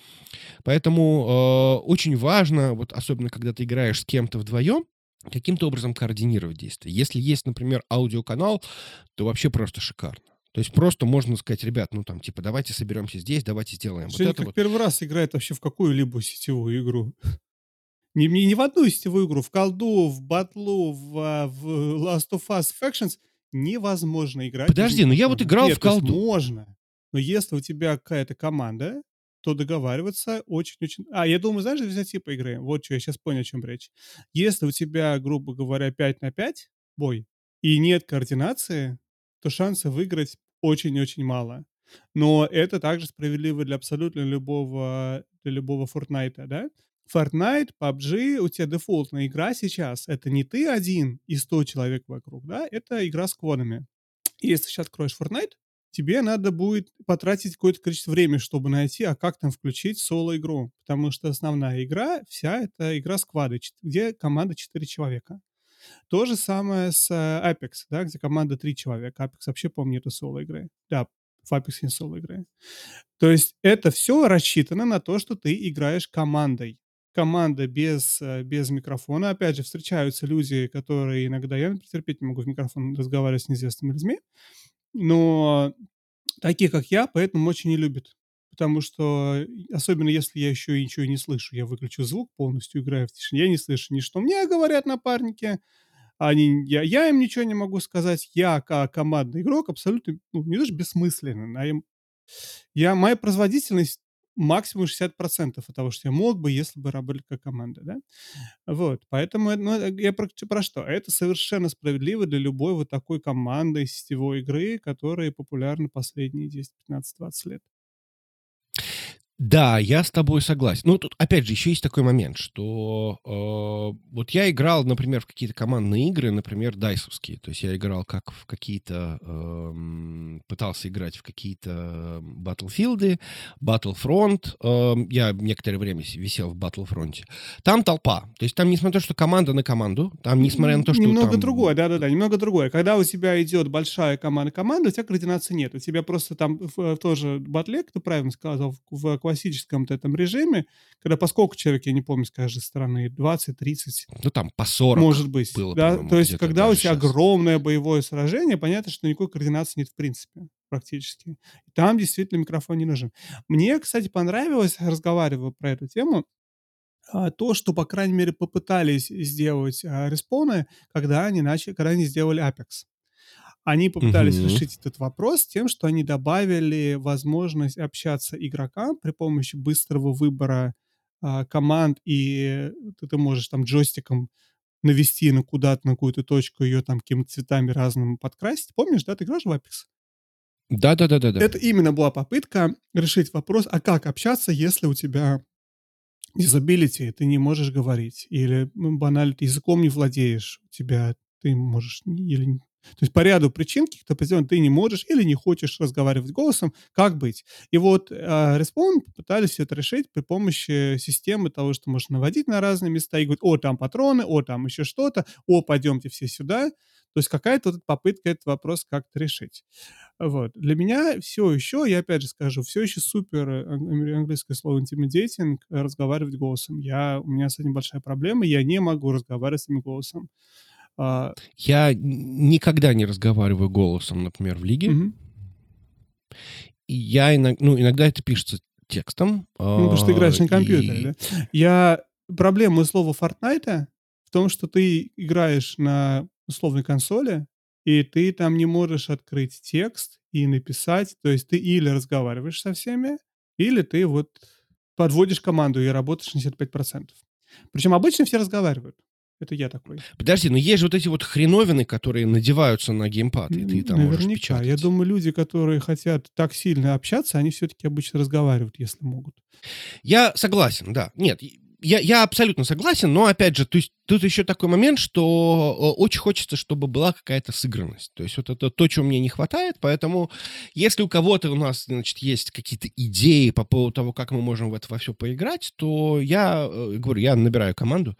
поэтому э, очень важно, вот особенно когда ты играешь с кем-то вдвоем, каким-то образом координировать действия. Если есть, например, аудиоканал, то вообще просто шикарно. То есть просто можно сказать, ребят, ну там, типа, давайте соберемся здесь, давайте сделаем Женя вот это как вот. первый раз играет вообще в какую-либо сетевую игру. Не, не, не в одну сетевую игру, в колду, в батлу, в, а, в Last of Us Factions невозможно играть. Подожди, ну я вот играл Нет, в колду. Можно, но если у тебя какая-то команда, то договариваться очень-очень... А, я думаю, знаешь, за типа игры? Вот что, я сейчас понял, о чем речь. Если у тебя, грубо говоря, 5 на 5 бой, и нет координации, то шансы выиграть очень-очень мало. Но это также справедливо для абсолютно любого, для любого Fortnite, да? Fortnite, PUBG, у тебя дефолтная игра сейчас. Это не ты один и 100 человек вокруг, да? Это игра с кодами. Если сейчас откроешь Fortnite, тебе надо будет потратить какое-то количество времени, чтобы найти, а как там включить соло-игру. Потому что основная игра, вся это игра сквады, где команда 4 человека. То же самое с э, Apex, да, где команда три человека. Apex вообще, помню, это соло-игры. Да, в Apex не соло-игры. То есть это все рассчитано на то, что ты играешь командой. Команда без, э, без микрофона. Опять же, встречаются люди, которые иногда... Я, например, терпеть не могу в микрофон разговаривать с неизвестными людьми. Но такие, как я, поэтому очень не любят. Потому что, особенно если я еще и ничего не слышу, я выключу звук полностью, играю в тишине, я не слышу ни что мне говорят напарники, они, я, я им ничего не могу сказать. Я, как командный игрок, абсолютно, ну, не даже бессмысленный. А им, я, моя производительность максимум 60% от того, что я мог бы, если бы работали как команда, да? Вот, поэтому ну, э, я про, про что? Это совершенно справедливо для любой вот такой команды сетевой игры, которые популярны последние 10, 15, 20 лет. Да, я с тобой согласен. Ну, тут, опять же, еще есть такой момент, что э, вот я играл, например, в какие-то командные игры, например, дайсовские. То есть я играл как в какие-то... Э, пытался играть в какие-то Battlefield, Battlefront. Э, я некоторое время висел в Battlefront. Там толпа. То есть там, несмотря на то, что команда на команду, там, несмотря на то, что Немного там... другое, да-да-да, немного другое. Когда у тебя идет большая команда команда, у тебя координации нет. У тебя просто там в, тоже батле, ты правильно сказал, в классическом этом режиме, когда по сколько человек, я не помню, с каждой стороны, 20, 30. Ну, там по 40 Может быть. было, да? То есть, когда у тебя сейчас. огромное боевое сражение, понятно, что никакой координации нет в принципе практически. Там действительно микрофон не нужен. Мне, кстати, понравилось, разговаривая про эту тему, а, то, что, по крайней мере, попытались сделать а, респоны, когда они начали, когда они сделали Apex. Они попытались Мгм. решить этот вопрос тем, что они добавили возможность общаться игрокам при помощи быстрого выбора а, команд, и ты, ты можешь там джойстиком навести на куда-то, на какую-то точку, ее там какими-то цветами разным подкрасить. Помнишь, да, ты играешь в Apex? Да-да-да-да-да. Это именно была попытка решить вопрос, а как общаться, если у тебя дизабилити, ты не можешь говорить, или ну, банально ты языком не владеешь, у тебя ты можешь или то есть по ряду причин каких-то определенных ты не можешь или не хочешь разговаривать голосом, как быть? И вот э, Respawn пытались это решить при помощи системы того, что можно наводить на разные места и говорить, о, там патроны, о, там еще что-то, о, пойдемте все сюда. То есть какая-то вот попытка этот вопрос как-то решить. Вот. Для меня все еще, я опять же скажу, все еще супер э, ан- английское слово intimidating э, разговаривать голосом. Я, у меня с этим большая проблема, я не могу разговаривать с этим голосом. А, Я никогда не разговариваю голосом, например, в лиге. И я иногда, ну, иногда это пишется текстом. Ну, потому что ты играешь на а, компьютере, и- да? Я... Проблема слова Fortnite в том, что ты играешь на условной консоли, и ты там не можешь открыть текст и написать. То есть ты или разговариваешь со всеми, или ты вот подводишь команду и работаешь на 75%. Причем обычно все разговаривают. Это я такой. Подожди, но есть же вот эти вот хреновины, которые надеваются на геймпад, и ты там можешь Наверняка. Я думаю, люди, которые хотят так сильно общаться, они все-таки обычно разговаривают, если могут. Я согласен, да. Нет, я, я абсолютно согласен, но опять же, то есть, тут еще такой момент, что э, очень хочется, чтобы была какая-то сыгранность. То есть вот это то, чего мне не хватает, поэтому если у кого-то у нас, значит, есть какие-то идеи по поводу того, как мы можем в это во все поиграть, то я э, говорю, я набираю команду,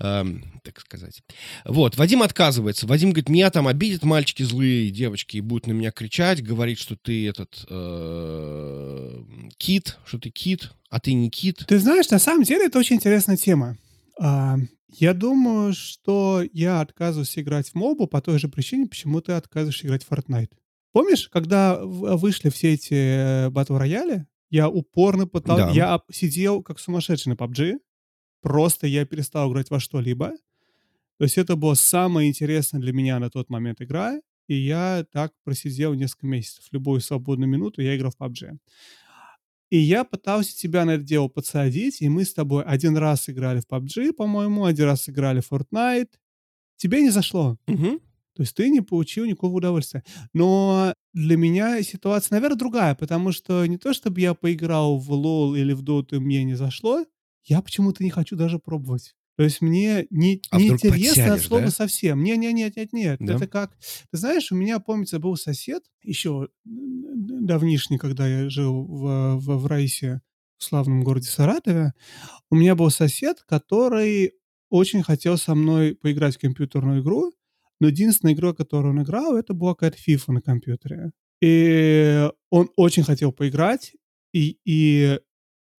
эм, так сказать. Вот, Вадим отказывается. Вадим говорит, меня там обидят мальчики злые, девочки, и будут на меня кричать, говорить, что ты этот э, кит, что ты кит, а ты не кит. Ты знаешь, на самом деле это очень интересная тема. А, я думаю, что я отказываюсь играть в мобу по той же причине, почему ты отказываешься играть в Fortnite. Помнишь, когда вышли все эти батл рояли, я упорно пытался... Да. Я сидел как сумасшедший на PUBG, просто я перестал играть во что-либо. То есть это была самая интересная для меня на тот момент игра, и я так просидел несколько месяцев. Любую свободную минуту я играл в PUBG. И я пытался тебя на это дело подсадить, и мы с тобой один раз играли в PUBG, по-моему, один раз играли в Fortnite. Тебе не зашло. Мгм. То есть ты не получил никакого удовольствия. Но для меня ситуация, наверное, другая, потому что не то, чтобы я поиграл в LoL или в Dota, и мне не зашло, я почему-то не хочу даже пробовать. То есть мне не, А вдруг неинтересно от слова да? совсем. Не-не-нет, нет, нет. Да? Это как... Ты знаешь, у меня, помнится, был сосед еще давнишний, когда я жил в, в, в Раисе, в славном городе Саратове. У меня был сосед, который очень хотел со мной поиграть в компьютерную игру, но единственная игра, которую он играл, это была какая-то FIFA на компьютере. И он очень хотел поиграть, и, и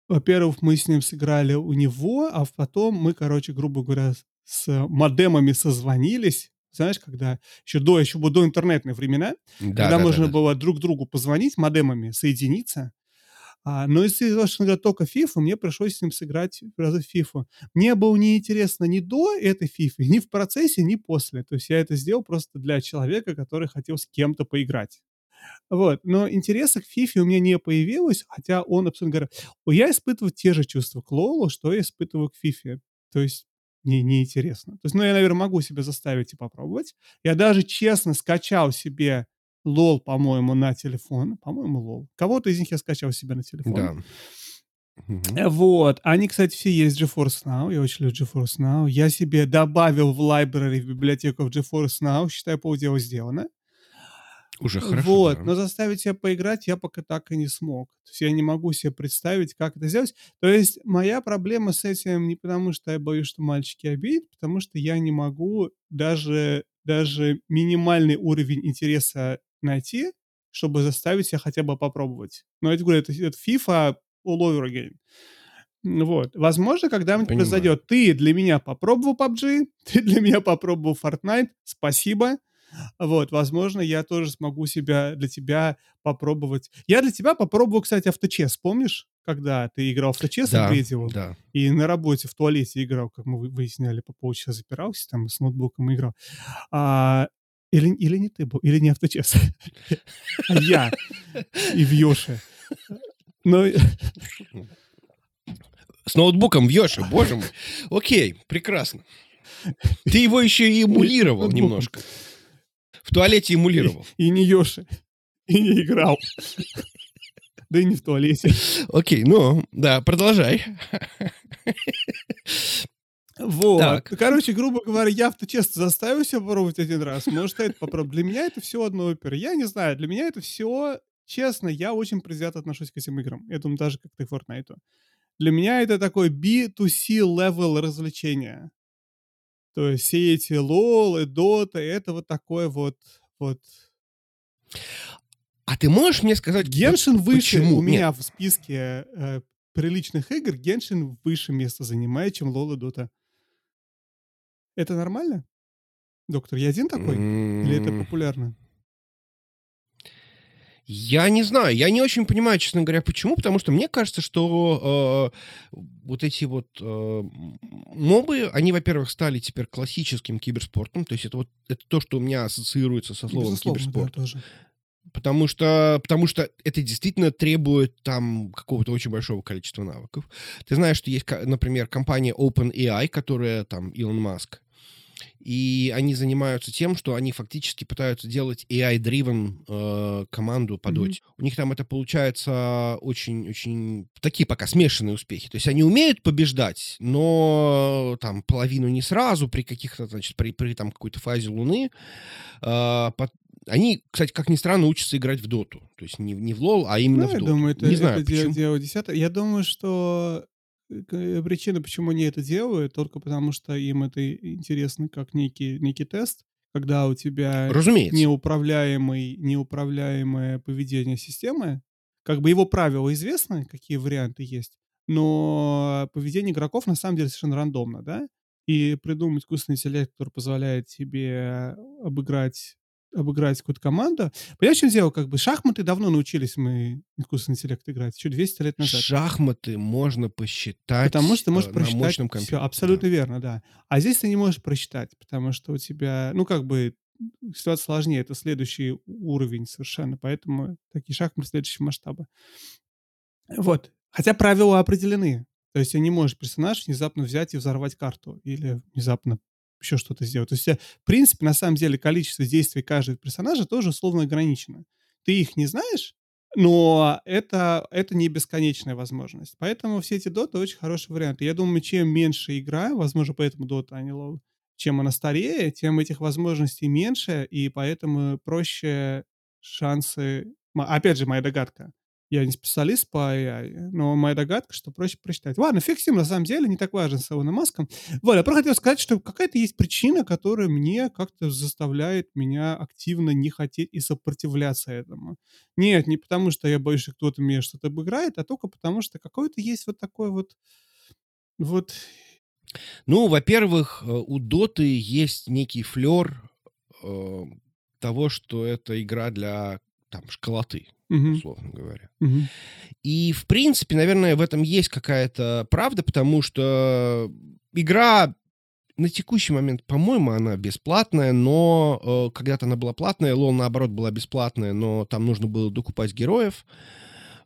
во-первых, мы с ним сыграли у него, а потом мы, короче, грубо говоря, с модемами созвонились. Знаешь, когда еще до, еще до интернетные времена, Да, когда да, да, можно да. было друг другу позвонить модемами, соединиться. А, но что он играл только FIFA, мне пришлось с ним сыграть разы в FIFA. Мне было неинтересно ни до этой FIFA, ни в процессе, ни после. То есть я это сделал просто для человека, который хотел с кем-то поиграть. Вот. Но интереса к FIFA у меня не появилось, хотя он абсолютно говорит, «Ой, я испытываю те же чувства к Лолу, что я испытываю к FIFA. То есть мне неинтересно. То есть, ну, я, наверное, могу себя заставить и попробовать. Я даже честно скачал себе лол, по-моему, на телефон. По-моему, лол. Кого-то из них я скачал себе на телефон. Да. Э, вот. Они, кстати, все есть GeForce Now. Я очень люблю GeForce Now. Я себе добавил в library, в библиотеку в GeForce Now. Считаю, полдела сделано. Уже хорошо, Вот. да. Но заставить себя поиграть я пока так и не смог. То есть я не могу себе представить, как это сделать. То есть моя проблема с этим не потому, что я боюсь, что мальчики обидят, потому что я не могу даже, даже минимальный уровень интереса найти, чтобы заставить себя хотя бы попробовать. Но я говорю, это, это FIFA all over again. Вот. Возможно, когда-нибудь произойдет. Ты для меня попробовал PUBG, ты для меня попробовал Fortnite. Спасибо. Вот, возможно, я тоже смогу себя для тебя попробовать. Я для тебя попробовал, кстати, авточес. Помнишь, когда ты играл в авточес, Да, апгрейдил, да. и на работе в туалете играл, как мы вы- выясняли, по полчаса запирался там с ноутбуком играл. А, или, или не ты был, или не авточес, а я и в Йоше. Но С ноутбуком в Йоши, боже мой. Окей, прекрасно. Ты его еще и эмулировал немножко. В туалете эмулировал. и не Йоши, и не играл. Да и не в туалете. Окей, ну, да, продолжай. Вот. Так. Короче, грубо говоря, я авточест заставил себя попробовать один раз. Может, это попробовать. Для меня это все одно опера. Я не знаю, для меня это все, честно, я очень предвзято отношусь к этим играм. Я думаю, даже как ты к Fortnite. Для меня это такой B2C level развлечения. То есть все эти и Dota, это вот такое вот, вот. А ты можешь мне сказать... вот Геншин выше почему? у Нет. меня в списке э, приличных игр. Геншин выше место занимает, чем LOL и Dota. Это нормально? Доктор, я один такой? Или это популярно? Я не знаю, я не очень понимаю, честно говоря, почему, потому что мне кажется, что э, вот эти вот э, мобы, они, во-первых, стали теперь классическим киберспортом, то есть это вот это то, что у меня ассоциируется со словом Безусловно, да, киберспорт, тоже. потому что потому что это действительно требует там какого-то очень большого количества навыков. Ты знаешь, что есть, например, компания OpenAI, которая там Илон Маск, и они занимаются тем, что они фактически пытаются делать AI-driven э, команду по доте. У них там это получается очень-очень... Такие пока смешанные успехи. То есть они умеют побеждать, но там половину не сразу, при каких-то, значит, при, при там какой-то фазе Луны. А, пот- они, кстати, как ни странно, учатся играть в доту. То есть не, не в лол, а именно Ну, в я доту. думаю, это, не знаю, это почему. дело десятое. Я думаю, что э, причина, почему они это делают, только потому что им это интересно как некий, некий тест, когда у тебя Разумеется. неуправляемый, неуправляемое поведение системы, как бы его правила известны, какие варианты есть, но поведение игроков на самом деле совершенно рандомно, да? И придумать искусственный интеллект, который позволяет тебе обыграть обыграть какую-то команду. Понимаешь, в чем дело? Как бы шахматы давно научились мы искусственный интеллект играть, еще 200 лет назад. Шахматы можно посчитать Потому что ты э, можешь на просчитать мощном все. компьютере. Абсолютно да. верно, да. А здесь ты не можешь просчитать, потому что у тебя, ну, как бы, ситуация сложнее. Это следующий уровень совершенно. Поэтому такие шахматы следующего масштаба. Вот. Хотя правила определены. То есть ты не можешь персонаж внезапно взять и взорвать карту. Или внезапно еще что-то сделать. То есть, тебя, в принципе, на самом деле, количество действий каждого персонажа тоже условно ограничено. Ты их не знаешь, но это, это не бесконечная возможность. Поэтому все эти доты очень хороший вариант. Я думаю, чем меньше игра, возможно, поэтому дота, а не LoL, чем она старее, тем этих возможностей меньше, и поэтому проще шансы... Опять же, моя догадка. Я не специалист по AI, но моя догадка, что проще прочитать. Ладно, фиг с ним, на самом деле, не так важен с Илоном Маском. Вот, я просто хотел сказать, что какая-то есть причина, которая мне как-то заставляет меня активно не хотеть и сопротивляться этому. Нет, не потому, что я боюсь, что кто-то меня что-то обыграет, а только потому, что какой-то есть вот такой вот... Вот... Ну, во-первых, э, у Доты есть некий флер э, того, что это игра для там школоты, Мгм, условно говоря. мгм. И, в принципе, наверное, в этом есть какая-то правда, потому что игра на текущий момент, по-моему, она бесплатная, но э, когда-то она была платная, LoL, наоборот, была бесплатная, но там нужно было докупать героев.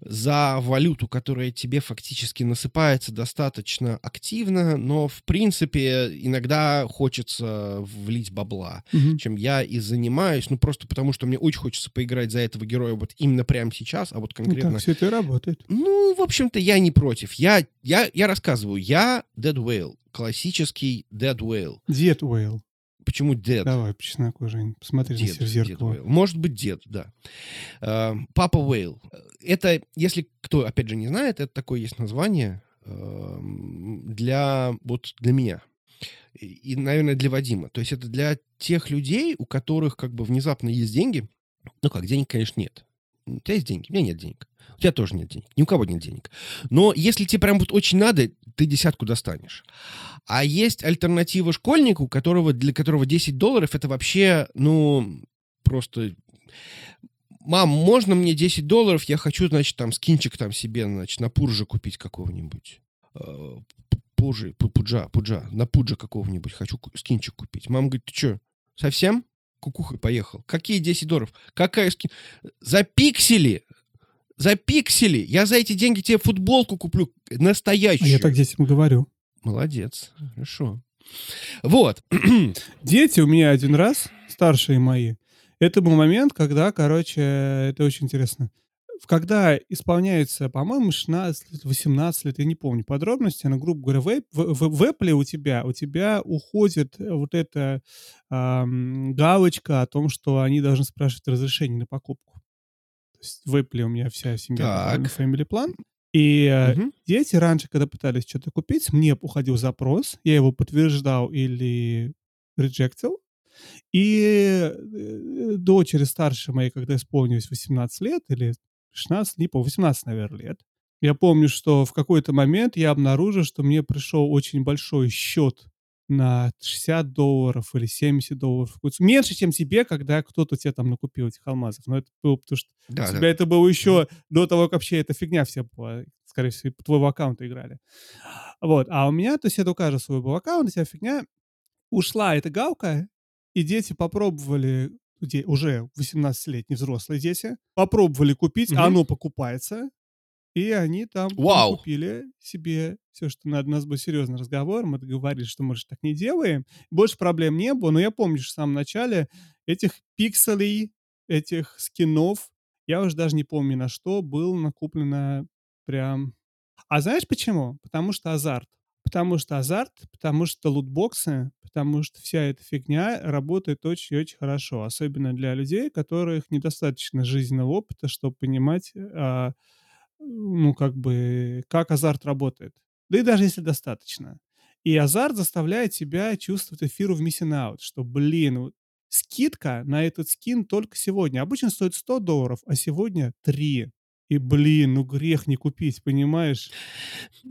За валюту, которая тебе фактически насыпается достаточно активно, но, в принципе, иногда хочется влить бабла, Мгм. чем я и занимаюсь, ну, просто потому, что мне очень хочется поиграть за этого героя вот именно прямо сейчас, а вот Ну, конкретно... так все это и работает. Ну, в общем-то, я не против. Я, я, я рассказываю. Я Dead Whale. Классический Dead Whale. Дед Уэйл. Почему Dead? Давай, по чесноку, Жень. Посмотри на Дед, себя в Дед зеркало. Whale. Может быть, дед, да. Э, Папа Whale. Это, если кто, опять же, не знает, это такое есть название эм, для, вот для меня. И, наверное, для Вадима. То есть это для тех людей, у которых как бы внезапно есть деньги. Ну как, денег, конечно, нет. У тебя есть деньги? У меня нет денег. У тебя тоже нет денег. Ни у кого нет денег. Но если тебе прям вот очень надо, ты десятку достанешь. А есть альтернатива школьнику, которого, для которого 10 долларов это вообще, ну, просто... Мам, можно мне 10 долларов? Я хочу, значит, там скинчик там себе, значит, на пурже купить какого-нибудь. Э, п- Пужи, пу- пуджа, пуджа, на пуджа какого-нибудь хочу скинчик купить. Мама говорит, ты что, совсем? Кукухой поехал. Какие 10 долларов? Какая скин? За пиксели! За пиксели! Я за эти деньги тебе футболку куплю А настоящую. я так детям говорю. Молодец. Хорошо. Вот. Дети у меня один раз, старшие мои, это был момент, когда, короче, это очень интересно. Когда исполняется, по-моему, 16 лет, 18 лет, я не помню подробности, но, грубо говоря, в, в, в- Apple у тебя, у тебя уходит вот эта ам, галочка о том, что они должны спрашивать разрешение на покупку. То есть в Apple у меня вся семья Так. Family Plan. И э, Мгм. дети раньше, когда пытались что-то купить, мне уходил запрос, я его подтверждал или реджектил. И э, дочери старшей моей, когда исполнилось 18 лет или 16, не помню, 18, наверное, лет, я помню, что в какой-то момент я обнаружил, что мне пришел очень большой счет на 60 долларов или 70 долларов. Меньше, чем тебе, когда кто-то тебе там накупил этих алмазов. Но это было потому, что Да, у да. тебя это было еще до того, как вообще эта фигня вся была. Скорее всего, по твоего аккаунта играли. Вот. А у меня, то есть это у каждого свой был аккаунт, вся фигня. Ушла эта галка, и дети попробовали, уже 18-летние взрослые дети, попробовали купить, Мгм. оно покупается. И они там Вау. купили себе все, что надо. У нас был серьезный разговор, мы договорились, что мы же так не делаем. Больше проблем не было, но я помню, что в самом начале этих пикселей, этих скинов, я уже даже не помню на что, был накуплено прям... А знаешь почему? Потому что азарт. Потому что азарт, потому что лутбоксы, потому что вся эта фигня работает очень-очень хорошо. Особенно для людей, которых недостаточно жизненного опыта, чтобы понимать, а, ну, как бы, как азарт работает. Да и даже если достаточно. И азарт заставляет тебя чувствовать эфиру в missing out, что, блин, вот скидка на этот скин только сегодня. Обычно стоит 100 долларов, а сегодня 3. И, блин, ну грех не купить, понимаешь?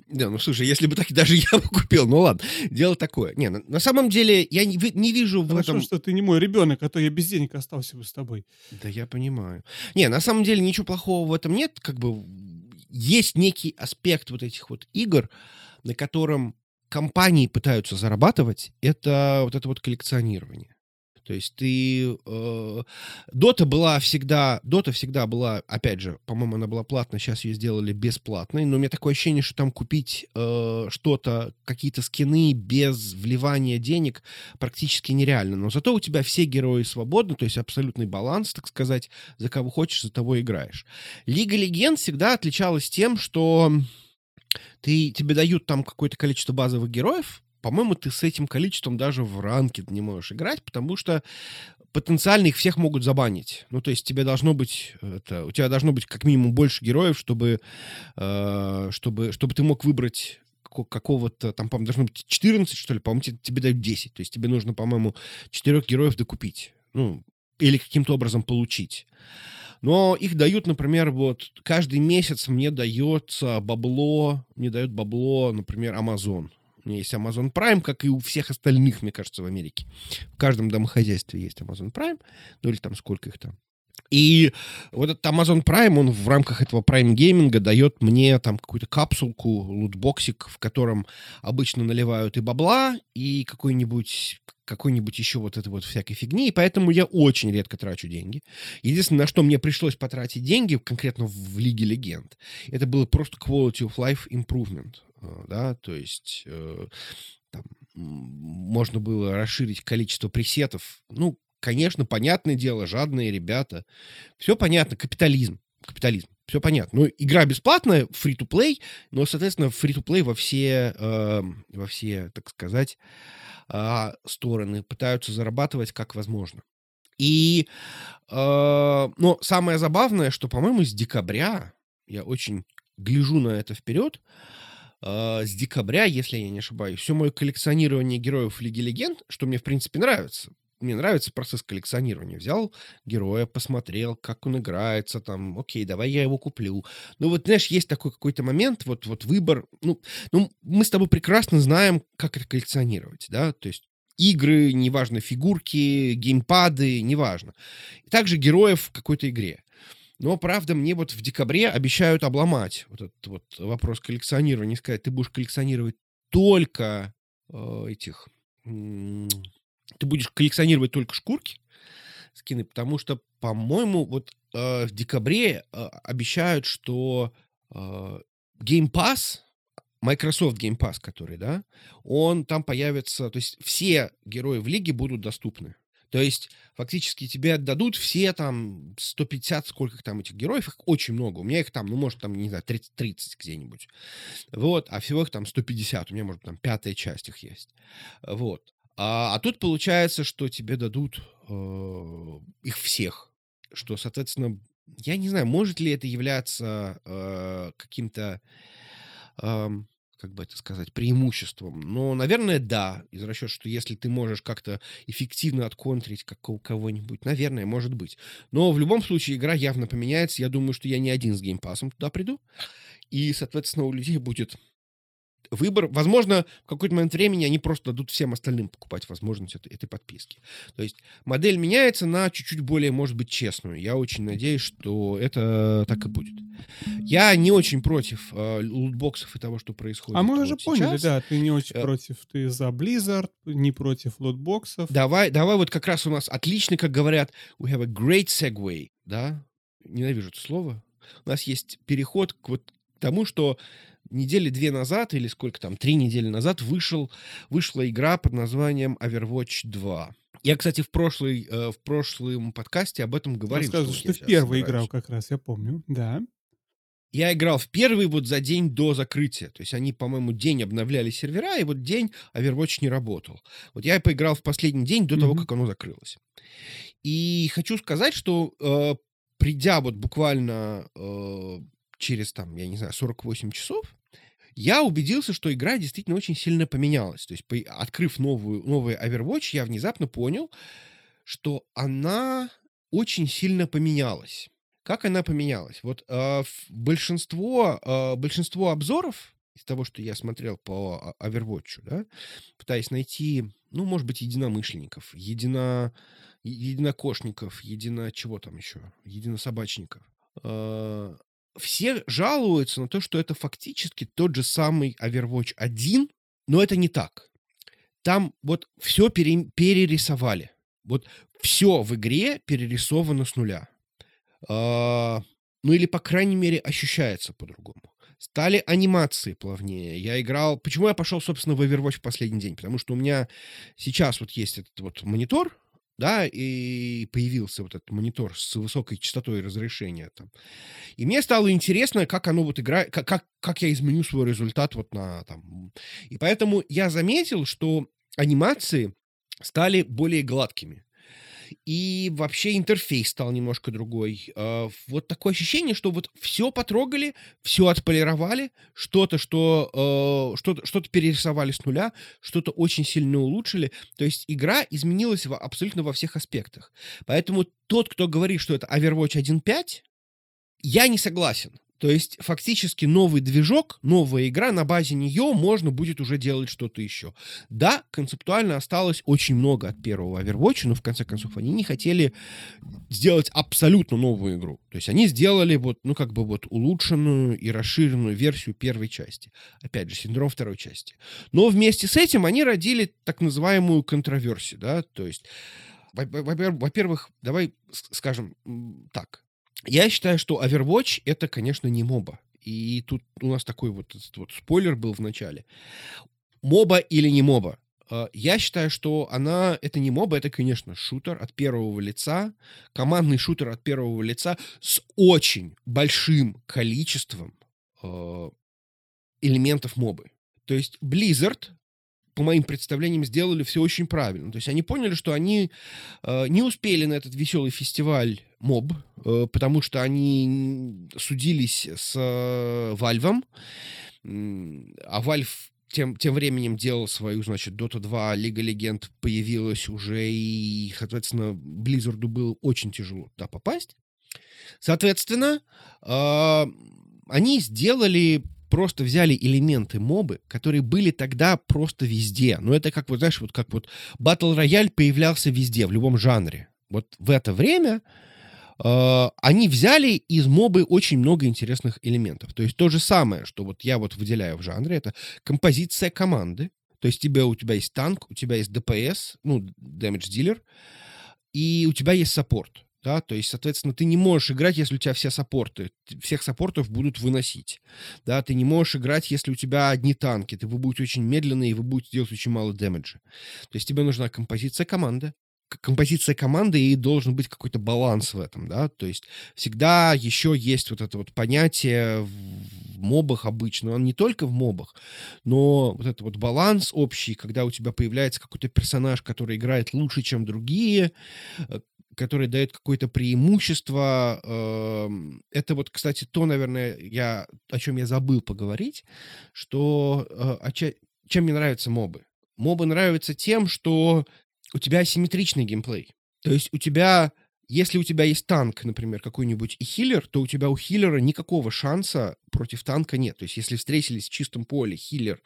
Да, ну слушай, если бы так даже я бы купил, ну ладно, дело такое. Не, на, на самом деле я не, не вижу в Хорошо, этом... что ты не мой ребенок, а то я без денег остался бы с тобой. Да я понимаю. Не, на самом деле ничего плохого в этом нет. Как бы есть некий аспект вот этих вот игр, на котором компании пытаются зарабатывать, это вот это вот коллекционирование. То есть ты... э, Дота была всегда... Дота всегда была, опять же, по-моему, она была платная, сейчас ее сделали бесплатной, но у меня такое ощущение, что там купить э, что-то, какие-то скины без вливания денег практически нереально. Но зато у тебя все герои свободны, то есть абсолютный баланс, так сказать, за кого хочешь, за того играешь. Лига Легенд всегда отличалась тем, что ты, тебе дают там какое-то количество базовых героев, по-моему, ты с этим количеством даже в ранке не можешь играть, потому что потенциально их всех могут забанить. Ну, то есть тебе должно быть, это, у тебя должно быть как минимум больше героев, чтобы, э, чтобы, чтобы ты мог выбрать како- какого-то, там, по-моему, должно быть 14, что ли, по-моему, тебе, дают 10. То есть тебе нужно, по-моему, 4 героев докупить. Ну, или каким-то образом получить. Но их дают, например, вот каждый месяц мне дается бабло, мне дает бабло, например, Amazon. У меня есть Amazon Prime, как и у всех остальных, мне кажется, в Америке. В каждом домохозяйстве есть Amazon Prime, ну или там сколько их там. И вот этот Amazon Prime, он в рамках этого Prime гейминга дает мне там какую-то капсулку, лутбоксик, в котором обычно наливают и бабла, и какой-нибудь какой-нибудь еще вот этой вот всякой фигни, и поэтому я очень редко трачу деньги. Единственное, на что мне пришлось потратить деньги, конкретно в Лиге Легенд, это было просто quality of life improvement, да, то есть э, там, можно было расширить количество пресетов, ну, конечно, понятное дело, жадные ребята. Все понятно, капитализм. Капитализм. Все понятно. Ну, игра бесплатная, free-to-play, но, соответственно, free-to-play во все, э, во все, так сказать, э, стороны пытаются зарабатывать как возможно. И, э, но самое забавное, что, по-моему, с декабря, я очень гляжу на это вперед, э, с декабря, если я не ошибаюсь, все мое коллекционирование героев Лиги Легенд, что мне, в принципе, нравится, мне нравится процесс коллекционирования. Взял героя, посмотрел, как он играется, там, окей, давай я его куплю. Ну вот, знаешь, есть такой какой-то момент, вот, вот выбор. Ну, ну, мы с тобой прекрасно знаем, как это коллекционировать, да, то есть игры, неважно, фигурки, геймпады, неважно. И также героев в какой-то игре. Но, правда, мне вот в декабре обещают обломать вот этот вот вопрос коллекционирования. Сказать, ты будешь коллекционировать только э, этих ты будешь коллекционировать только шкурки, скины, потому что, по-моему, вот э, в декабре э, обещают, что э, Game Pass, Microsoft Game Pass, который, да, он там появится, то есть все герои в лиге будут доступны. То есть фактически тебе отдадут все там 150, сколько там этих героев, их очень много. У меня их там, ну, может, там, не знаю, 30, 30 где-нибудь. Вот, а всего их там 150. У меня, может, там пятая часть их есть. Вот. А, а тут получается, что тебе дадут э, их всех. Что, соответственно, я не знаю, может ли это являться э, каким-то, э, как бы это сказать, преимуществом. Но, наверное, да. Из расчета, что если ты можешь как-то эффективно отконтрить кого-нибудь, наверное, может быть. Но в любом случае игра явно поменяется. Я думаю, что я не один с геймпасом туда приду. И, соответственно, у людей будет выбор. Возможно, в какой-то момент времени они просто дадут всем остальным покупать возможность этой, этой подписки. То есть модель меняется на чуть-чуть более, может быть, честную. Я очень надеюсь, что это так и будет. Я не очень против э, лутбоксов и того, что происходит. А мы вот уже сейчас. поняли, да, ты не очень э... против. Ты за Blizzard, не против лутбоксов. Давай, давай вот как раз у нас отличный, как говорят, we have a great segue, да? Ненавижу это слово. У нас есть переход к вот тому, что недели две назад, или сколько там, три недели назад вышел, вышла игра под названием Overwatch 2. Я, кстати, в, прошлый, э, в прошлом подкасте об этом говорил. Рассказывал, что, что в первый играл как раз, я помню, да. Я играл в первый вот за день до закрытия. То есть они, по-моему, день обновляли сервера, и вот день Overwatch не работал. Вот я поиграл в последний день до mm-hmm. того, как оно закрылось. И хочу сказать, что э, придя вот буквально э, через, там, я не знаю, 48 часов, я убедился, что игра действительно очень сильно поменялась. То есть, открыв новую, новый Overwatch, я внезапно понял, что она очень сильно поменялась. Как она поменялась? Вот э, большинство, э, большинство обзоров из того, что я смотрел по а, Overwatch, да, пытаясь найти, ну, может быть, единомышленников, едино, единокошников, едино чего там еще, единособачников, все жалуются на то, что это фактически тот же самый Overwatch 1, но это не так. Там вот все пере, перерисовали. Вот все в игре перерисовано с нуля. А, ну или, по крайней мере, ощущается по-другому. Стали анимации плавнее. Я играл... Почему я пошел, собственно, в Overwatch в последний день? Потому что у меня сейчас вот есть этот вот монитор, да, и появился вот этот монитор с высокой частотой разрешения там. И мне стало интересно, как оно вот играет, как, как, как я изменю свой результат вот на там. И поэтому я заметил, что анимации стали более гладкими и вообще интерфейс стал немножко другой. А, вот такое ощущение, что вот все потрогали, все отполировали, что-то, что, а, что-то, что-то перерисовали с нуля, что-то очень сильно улучшили. То есть игра изменилась абсолютно во всех аспектах. Поэтому тот, кто говорит, что это Overwatch 1.5, я не согласен. То есть фактически новый движок, новая игра, на базе нее можно будет уже делать что-то еще. Да, концептуально осталось очень много от первого Overwatch, но в конце концов они не хотели сделать абсолютно новую игру. То есть они сделали вот, ну как бы вот улучшенную и расширенную версию первой части. Опять же, синдром второй части. Но вместе с этим они родили так называемую контроверсию, да, то есть во-первых, давай скажем так. Я считаю, что Overwatch это, конечно, не моба. И тут у нас такой вот, вот спойлер был в начале. Моба или не моба? А, я считаю, что она, это не моба, это, конечно, шутер от первого лица, командный шутер от первого лица с очень большим количеством э, элементов мобы. То есть Blizzard по моим представлениям, сделали все очень правильно. То есть они поняли, что они э, не успели на этот веселый фестиваль МОБ, э, потому что они судились с э, Valve, а Valve тем, тем временем делал свою, значит, Dota 2, Лига Легенд появилась уже, и, соответственно, Blizzard было очень тяжело туда попасть. Соответственно, э, они сделали просто взяли элементы мобы, которые были тогда просто везде. Ну, это как вот, знаешь, вот как вот Battle Royale появлялся везде, в любом жанре. Вот в это время э, они взяли из мобы очень много интересных элементов. То есть то же самое, что вот я вот выделяю в жанре, это композиция команды. То есть тебе, у тебя есть танк, у тебя есть ДПС, ну, damage dealer, и у тебя есть саппорт да, то есть, соответственно, ты не можешь играть, если у тебя все саппорты, всех саппортов будут выносить, да, ты не можешь играть, если у тебя одни танки, ты, вы будете очень медленные, и вы будете делать очень мало дэмэджа. То есть тебе нужна композиция команды, композиция команды, и должен быть какой-то баланс в этом, да, то есть всегда еще есть вот это вот понятие в мобах обычно, он не только в мобах, но вот это вот баланс общий, когда у тебя появляется какой-то персонаж, который играет лучше, чем другие, э, который дает какое-то преимущество. Эм, это вот, кстати, то, наверное, я, о чем я забыл поговорить, что э, чем мне нравятся мобы. Мобы нравятся тем, что у тебя асимметричный геймплей. То есть у тебя если у тебя есть танк, например, какой-нибудь и хиллер, то у тебя у хиллера никакого шанса против танка нет. То есть если встретились в чистом поле хиллер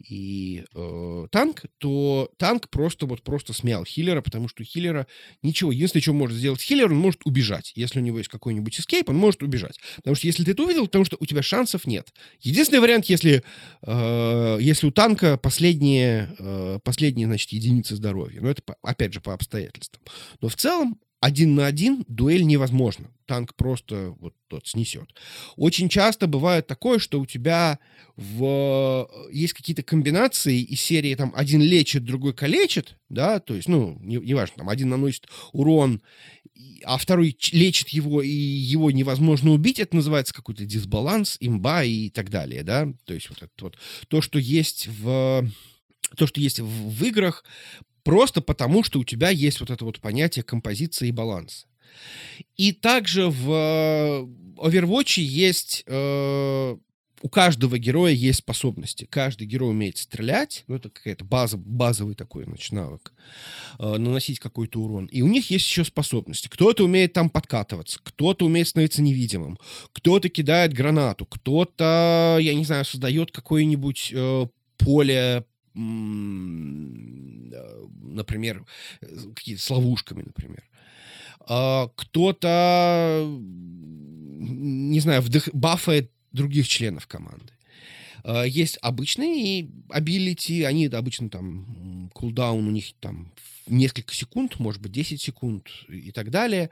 и э, танк, то танк просто вот просто смял хиллера, потому что у хиллера ничего. Единственное, что может сделать хиллер, он может убежать. Если у него есть какой-нибудь эскейп, он может убежать. Потому что если ты это увидел, потому что у тебя шансов нет. Единственный вариант, если, э, если у танка последние, э, последние, значит, единицы здоровья. Но это, опять же, по обстоятельствам. Но в целом один на один дуэль невозможно. Танк просто вот тот снесет. Очень часто бывает такое, что у тебя в... есть какие-то комбинации из серии там один лечит, другой калечит, да, то есть, ну, неважно, не там один наносит урон, а второй лечит его, и его невозможно убить, это называется какой-то дисбаланс, имба и так далее, да, то есть вот это вот то, что есть в то, что есть в, в играх, Просто потому, что у тебя есть вот это вот понятие композиции и баланса. И также в э, Overwatch есть... Э, у каждого героя есть способности. Каждый герой умеет стрелять. Ну, это какая-то база, базовый такой, значит, навык. Э, наносить какой-то урон. И у них есть еще способности. Кто-то умеет там подкатываться. Кто-то умеет становиться невидимым. Кто-то кидает гранату. Кто-то, я не знаю, создает какое-нибудь э, поле например, какие-то с ловушками, например. А кто-то, не знаю, вдох... бафает других членов команды. А есть обычные абилити, они обычно там, кулдаун у них там несколько секунд, может быть, 10 секунд и так далее.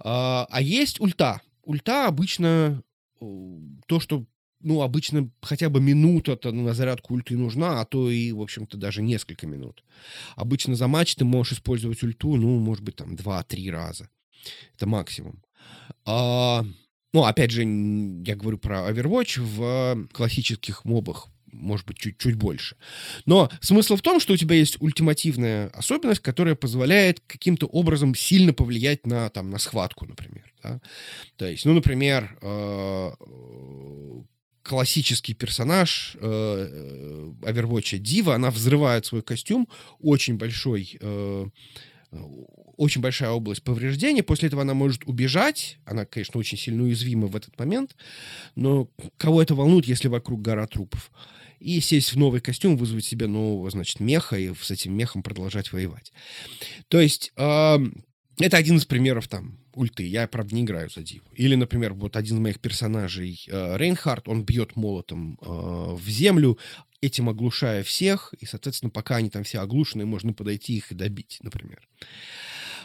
А, а есть ульта. Ульта обычно то, что ну, обычно хотя бы минута-то на зарядку ульты нужна, а то и, в общем-то, даже несколько минут. Обычно за матч ты можешь использовать ульту, ну, может быть, там, 2-3 раза. Это максимум. А, ну, опять же, я говорю про Overwatch в классических мобах может быть, чуть-чуть больше. Но смысл в том, что у тебя есть ультимативная особенность, которая позволяет каким-то образом сильно повлиять на, там, на схватку, например. Да? То есть, ну, например, э, классический персонаж э, Overwatch Дива, она взрывает свой костюм, очень большой, э, очень большая область повреждения, после этого она может убежать, она, конечно, очень сильно уязвима в этот момент, но кого это волнует, если вокруг гора трупов? И сесть в новый костюм, вызвать себе нового, значит, меха и с этим мехом продолжать воевать. То есть э, это один из примеров там ульты. Я, правда, не играю за Диву. Или, например, вот один из моих персонажей, э, Рейнхард, он бьет молотом э, в землю, этим оглушая всех, и, соответственно, пока они там все оглушены, можно подойти их и добить, например.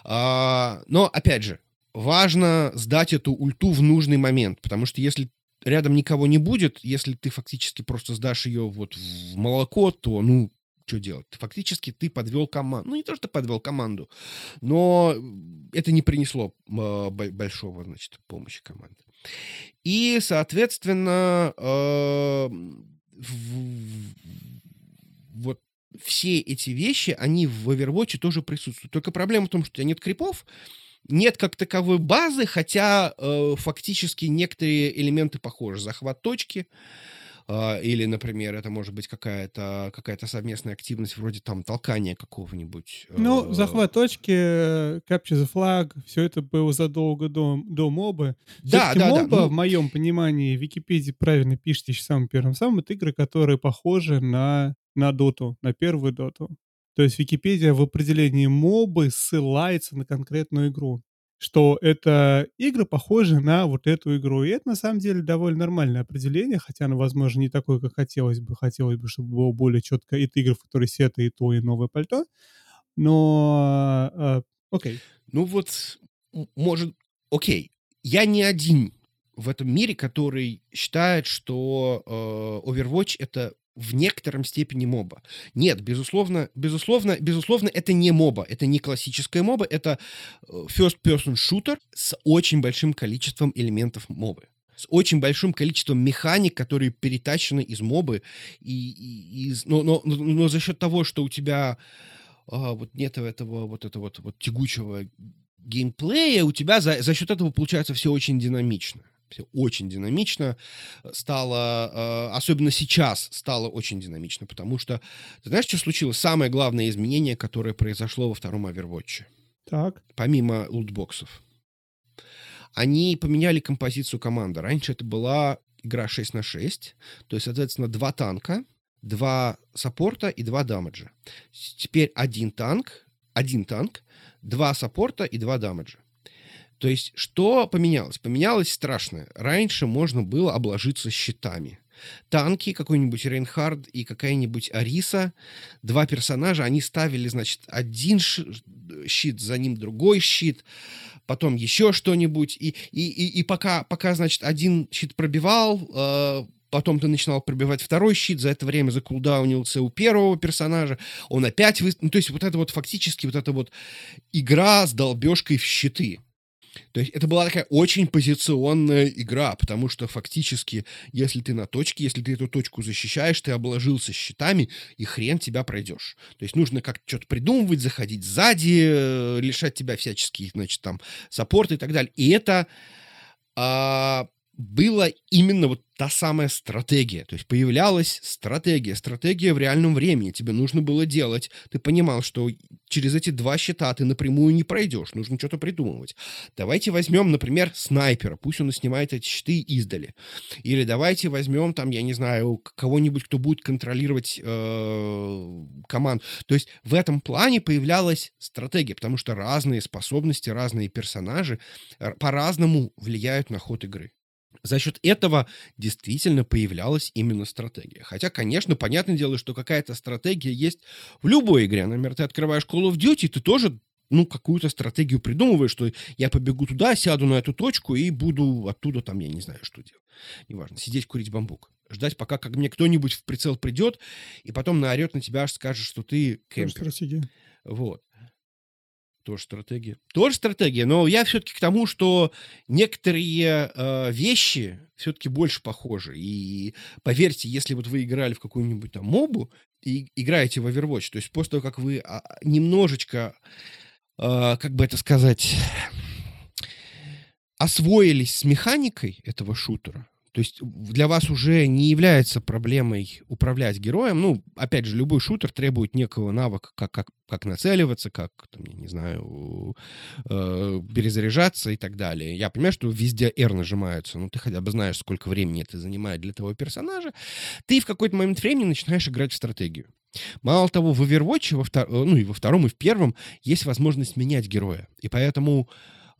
А, но, опять же, важно сдать эту ульту в нужный момент, потому что если рядом никого не будет, если ты фактически просто сдашь ее вот в молоко, то, ну, что делать? Фактически ты подвел команду. Ну, не то, что подвел команду, но это не принесло э, большого, значит, помощи команды. И, соответственно, э, вот все эти вещи, они в Overwatch тоже присутствуют. Только проблема в том, что у тебя нет крипов, нет как таковой базы, хотя э, фактически некоторые элементы похожи. Захват точки, а, или, например, это может быть какая-то какая совместная активность вроде там толкания какого-нибудь. Ну, э, захват точки, capture the flag, все это было задолго до, до моба. Да, да, моба, да. Ну... в моем понимании, в Википедии правильно пишете еще самым первым самым, это игры, которые похожи на, на доту, на первую доту. То есть Википедия в определении мобы ссылается на конкретную игру что это игры похожи на вот эту игру. И это на самом деле довольно нормальное определение, хотя оно, возможно, не такое, как хотелось бы. Хотелось бы, чтобы было более четко. Это игры, в которых сета и то, и новое пальто. Но э, окей. Ну вот, может, окей. Я не один в этом мире, который считает, что э, Overwatch это в некотором степени моба. Нет, безусловно, безусловно, безусловно, это не моба, это не классическая моба, это э, first-person shooter с очень большим количеством элементов мобы с очень большим количеством механик, которые перетащены из мобы, и, и, из, но, но, но за счет того, что у тебя а, вот нет этого вот этого вот, вот тягучего геймплея, у тебя за, за счет этого получается все очень динамично все очень динамично стало, э, особенно сейчас стало очень динамично, потому что, ты знаешь, что случилось? Самое главное изменение, которое произошло во втором Overwatch. Так. Помимо лутбоксов. Они поменяли композицию команды. Раньше это была игра 6 на 6, то есть, соответственно, два танка, два саппорта и два дамаджа. Теперь один танк, один танк, два саппорта и два дамаджа. То есть, что поменялось? Поменялось страшное. Раньше можно было обложиться щитами. Танки, какой-нибудь Рейнхард и какая-нибудь Ариса, два персонажа, они ставили, значит, один щит, за ним другой щит, потом еще что-нибудь, и, и, и, и пока, пока, значит, один щит пробивал, э, потом ты начинал пробивать второй щит, за это время закулдаунился у первого персонажа, он опять... Вы... Ну, то есть вот это вот фактически вот эта вот игра с долбежкой в щиты. То есть это была такая очень позиционная игра, потому что фактически, если ты на точке, если ты эту точку защищаешь, ты обложился щитами, и хрен тебя пройдешь. То есть нужно как-то что-то придумывать, заходить сзади, э, лишать тебя всяческих, значит, там, саппорта и так далее. И это а, было именно вот та самая стратегия. То есть появлялась стратегия, стратегия в реальном времени. Тебе нужно было делать. Ты понимал, что через эти два щита ты напрямую не пройдешь. Нужно что-то придумывать. Давайте возьмем, например, снайпера. Пусть он снимает эти щиты издали. Или давайте возьмем там, я не знаю, кого-нибудь, кто будет контролировать э, команду. То есть в этом плане появлялась стратегия, потому что разные способности, разные персонажи э, по-разному влияют на ход игры. За счет этого действительно появлялась именно стратегия. Хотя, конечно, понятное дело, что какая-то стратегия есть в любой игре. Например, ты открываешь Call of Duty, ты тоже ну, какую-то стратегию придумываешь, что я побегу туда, сяду на эту точку и буду оттуда там, я не знаю, что делать. Неважно, сидеть, курить бамбук. Ждать, пока как мне кто-нибудь в прицел придет, и потом наорет на тебя, аж скажет, что ты кемпер. Стратегия. Вот. Тоже стратегия. Тоже стратегия, но я все-таки к тому, что некоторые э, вещи все-таки больше похожи. И поверьте, если вот вы играли в какую-нибудь там мобу и играете в Overwatch, то есть после того, как вы а, немножечко, э, как бы это сказать, освоились с механикой этого шутера, То есть для вас уже не является проблемой управлять героем. Ну, опять же, любой шутер требует некого навыка, как как как нацеливаться, как, там, я не знаю, э, перезаряжаться и так далее. Я понимаю, что везде R нажимаются, но ты хотя бы знаешь, сколько времени это занимает для твоего персонажа. Ты в какой-то момент времени начинаешь играть в стратегию. Мало того, в Overwatch, во втор ну, и во втором, и в первом есть возможность менять героя. И поэтому,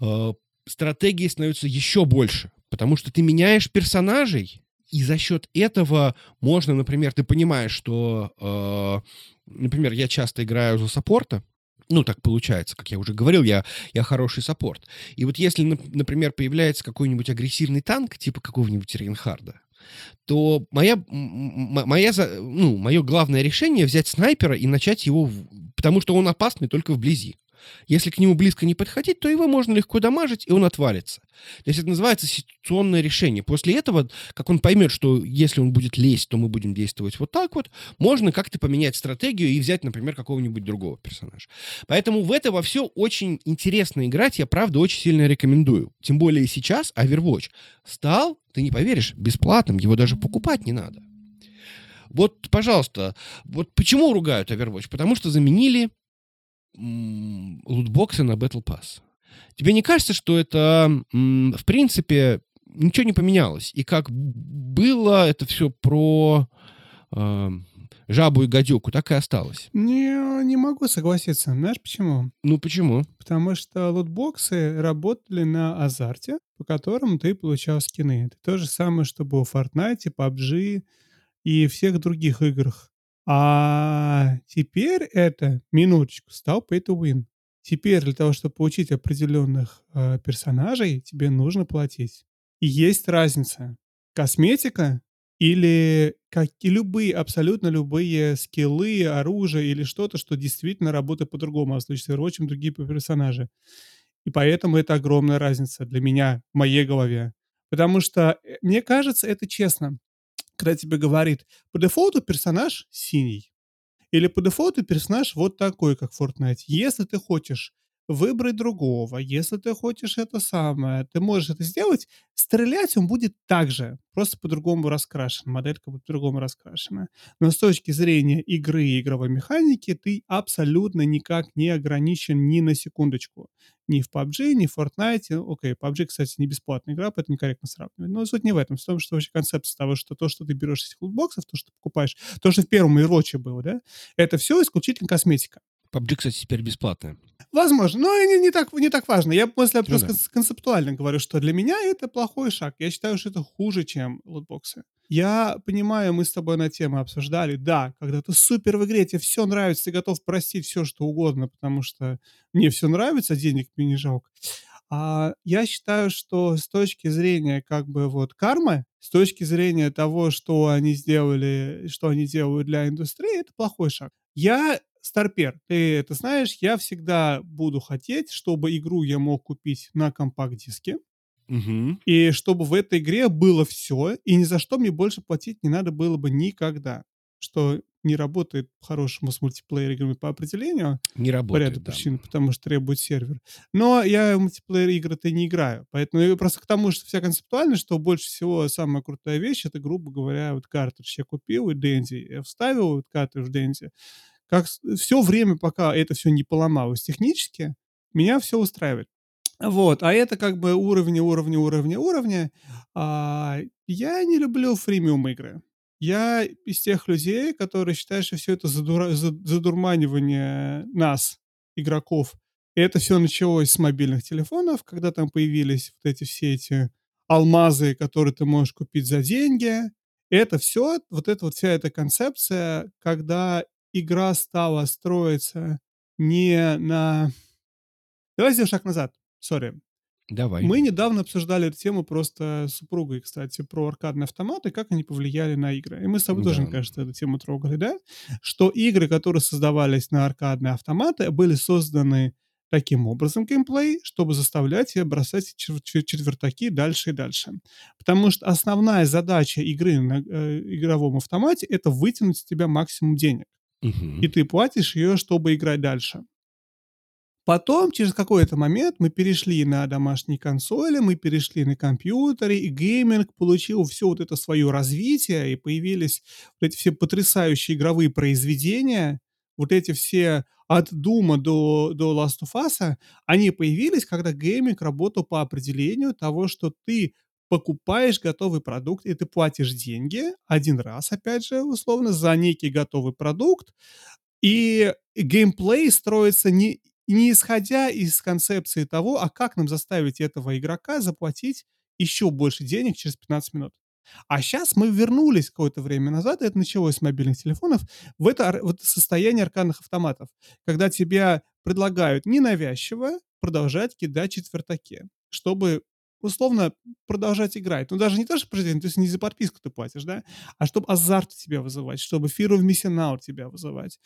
э, стратегии становятся еще больше, потому что ты меняешь персонажей, и за счет этого можно, например, ты понимаешь, что, э, например, я часто играю за саппорта, ну, так получается, как я уже говорил, я, я хороший саппорт. И вот если, например, появляется какой-нибудь агрессивный танк, типа какого-нибудь Рейнхарда, то моя, моя, ну, мое главное решение взять снайпера и начать его, потому что он опасный только вблизи. Если к нему близко не подходить, то его можно легко дамажить, и он отвалится. То есть это называется ситуационное решение. После этого, как он поймет, что если он будет лезть, то мы будем действовать вот так вот, можно как-то поменять стратегию и взять, например, какого-нибудь другого персонажа. Поэтому в это во все очень интересно играть, я правда очень сильно рекомендую. Тем более сейчас Overwatch стал, ты не поверишь, бесплатным, его даже покупать не надо. Вот, пожалуйста, вот почему ругают Overwatch? Потому что заменили лутбоксы на Battle Pass. Тебе не кажется, что это, в принципе, ничего не поменялось? И как было это все про э, жабу и гадюку, так и осталось? Не, не могу согласиться. Знаешь почему? Ну почему? Потому что лутбоксы работали на азарте, по которому ты получал скины. Это то же самое, что было в Fortnite, PUBG и всех других играх. А теперь это, минуточку, стал pay to win. Теперь для того, чтобы получить определенных э, персонажей, тебе нужно платить. И есть разница. Косметика или как и любые, абсолютно любые скиллы, оружие или что-то, что действительно работает по-другому, а в случае с Overwatch другие персонажи. И поэтому это огромная разница для меня, в моей голове. Потому что, э, мне кажется, это честно когда тебе говорит, по дефолту персонаж синий. Или по дефолту персонаж вот такой, как в Fortnite. Если ты хочешь выбрать другого. Если ты хочешь это самое, ты можешь это сделать. Стрелять он будет так же, просто по-другому раскрашен. Моделька будет по-другому раскрашена. Но с точки зрения игры и игровой механики ты абсолютно никак не ограничен ни на секундочку. Ни в PUBG, ни в Fortnite. Окей, PUBG, кстати, не бесплатная игра, поэтому некорректно сравнивать. Но суть не в этом. В том, что вообще концепция того, что то, что ты берешь из лутбоксов, то, что ты покупаешь, то, что в первом Overwatch было, да, это все исключительно косметика. PUBG, кстати, теперь бесплатная. Возможно, но не, не, так, не так важно. Я просто, ну, просто да. концептуально говорю, что для меня это плохой шаг. Я считаю, что это хуже, чем лутбоксы. Я понимаю, мы с тобой на тему обсуждали. Да, когда ты супер в игре, тебе все нравится, ты готов простить все, что угодно, потому что мне все нравится, денег мне не жалко. А я считаю, что с точки зрения как бы вот кармы, с точки зрения того, что они сделали, что они делают для индустрии, это плохой шаг. Я Старпер, ты это знаешь, я всегда буду хотеть, чтобы игру я мог купить на компакт-диске, угу. и чтобы в этой игре было все, и ни за что мне больше платить не надо было бы никогда. Что не работает по-хорошему с мультиплеер-играми по определению. Не работает, по ряду да. причин, потому что требует сервер. Но я в мультиплеер-игры-то не играю. Поэтому я просто к тому, что вся концептуальность, что больше всего самая крутая вещь, это, грубо говоря, вот картридж я купил и Денди. Я вставил вот картридж в Денди как все время, пока это все не поломалось технически, меня все устраивает. Вот, а это как бы уровни, уровни, уровни, уровни. А, я не люблю фримиум игры. Я из тех людей, которые считают, что все это задура... задурманивание нас, игроков. И это все началось с мобильных телефонов, когда там появились вот эти все эти алмазы, которые ты можешь купить за деньги. Это все, вот эта вот вся эта концепция, когда игра стала строиться не на... Давай сделаем шаг назад. Сори. Давай. Мы недавно обсуждали эту тему просто с супругой, кстати, про аркадные автоматы, как они повлияли на игры. И мы с тобой да. тоже, мне кажется, эту тему трогали, да? Что игры, которые создавались на аркадные автоматы, были созданы таким образом геймплей, чтобы заставлять тебя бросать четвертаки дальше и дальше. Потому что основная задача игры на э, игровом автомате — это вытянуть с тебя максимум денег Угу. и ты платишь ее, чтобы играть дальше. Потом, через какой-то момент, мы перешли на домашние консоли, мы перешли на компьютеры, и гейминг получил всё вот это своё развитие, и появились вот эти все потрясающие игровые произведения. Вот эти все от "Дума" до до "Last of Us", они появились, когда гейминг работал по определению того, что ты покупаешь готовый продукт, и ты платишь деньги 1 раз, опять же, условно, за некий готовый продукт. И геймплей строится не не исходя из концепции того, а как нам заставить этого игрока заплатить ещё больше денег через 15 минут. А щас мы вернулись какое-то время назад, и это началось с мобильных телефонов, в это в это состояние аркадных автоматов, когда тебя предлагают ненавязчиво продолжать кидать четвертаки, чтобы, условно, продолжать играть. Ну, даже не то, что то есть не за подписку ты платишь, да, а чтоб азарт тебя вызывать, чтобы fear of missing out тебя вызывать,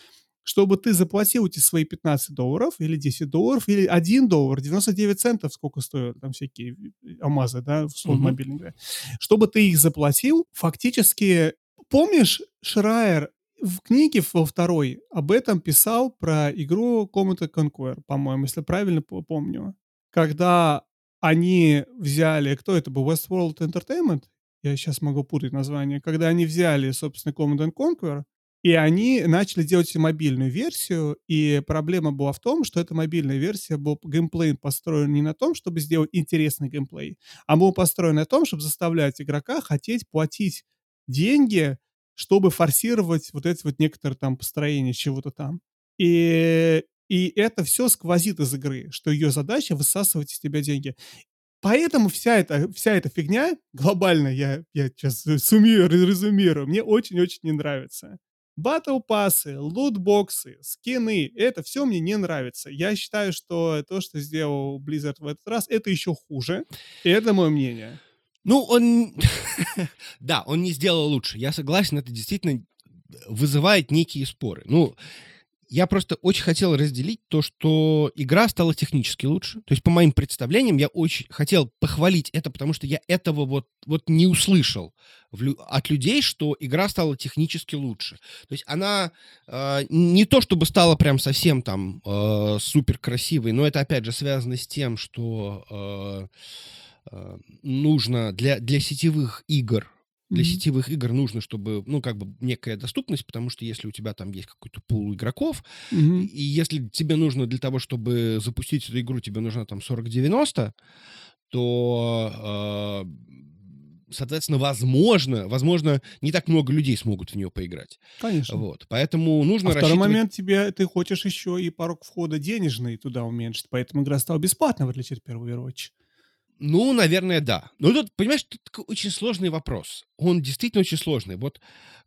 чтобы ты заплатил эти свои 15 долларов или 10 долларов, или 1 доллар 99 центов, сколько стоят там всякие "АМАЗы", да, в условно Мгм. мобильной игре. Чтобы ты их заплатил, фактически Помнишь, Шрайер в книге во 2 об этом писал про игру and Conquer, по-моему, если правильно по помню. Когда они взяли кто это был, Westworld Entertainment? Я щас могу путать названия. Когда они взяли, собственно, Command and Conquer, и они начали делать мобильную версию, и проблема была в том, что эта мобильная версия был геймплей построен не на том, чтобы сделать интересный геймплей, а был построен на том, чтобы заставлять игрока хотеть платить деньги, чтобы форсировать вот эти вот некоторые там построения чего-то там. И и это всё сквозит из игры, что её задача- высасывать из тебя деньги. Поэтому вся эта вся эта фигня глобально, я я щас суммирую, резюмирую, мне очень-очень не нравится. Батл-пассы, лутбоксы, скины- это всё мне не нравится. Я считаю, что то, что сделал Blizzard в этот раз, это ещё хуже. И это мое мнение. Ну, он да, он не сделал лучше. Я согласен, это действительно вызывает некие споры. Ну, я просто очень хотел разделить то, что игра стала технически лучше. То есть, по моим представлениям, я очень хотел похвалить это, потому что я этого вот вот не услышал в от людей, что игра стала технически лучше. То есть она, а, не то чтобы стала прям совсем там, а, супер красивой, но это, опять же, связано с тем, что, а, а, нужно для для сетевых игр для Мгм. сетевых игр нужно, чтобы, ну, как бы некая доступность, потому что если у тебя там есть какой-то пул игроков, и Мгм. и если тебе нужно для того, чтобы запустить эту игру, тебе нужна там 4090, то, а, соответственно, возможно возможно, не так много людей смогут в неё поиграть. Конечно. Вот. Поэтому нужно А второй рассчитывать момент, тебе ты хочешь ещё и порог входа денежный туда уменьшить, поэтому игра стала бесплатной, в отличие от первого Overwatch. Ну, наверное, да. Но тут, понимаешь, тут такой очень сложный вопрос. Он действительно очень сложный. Вот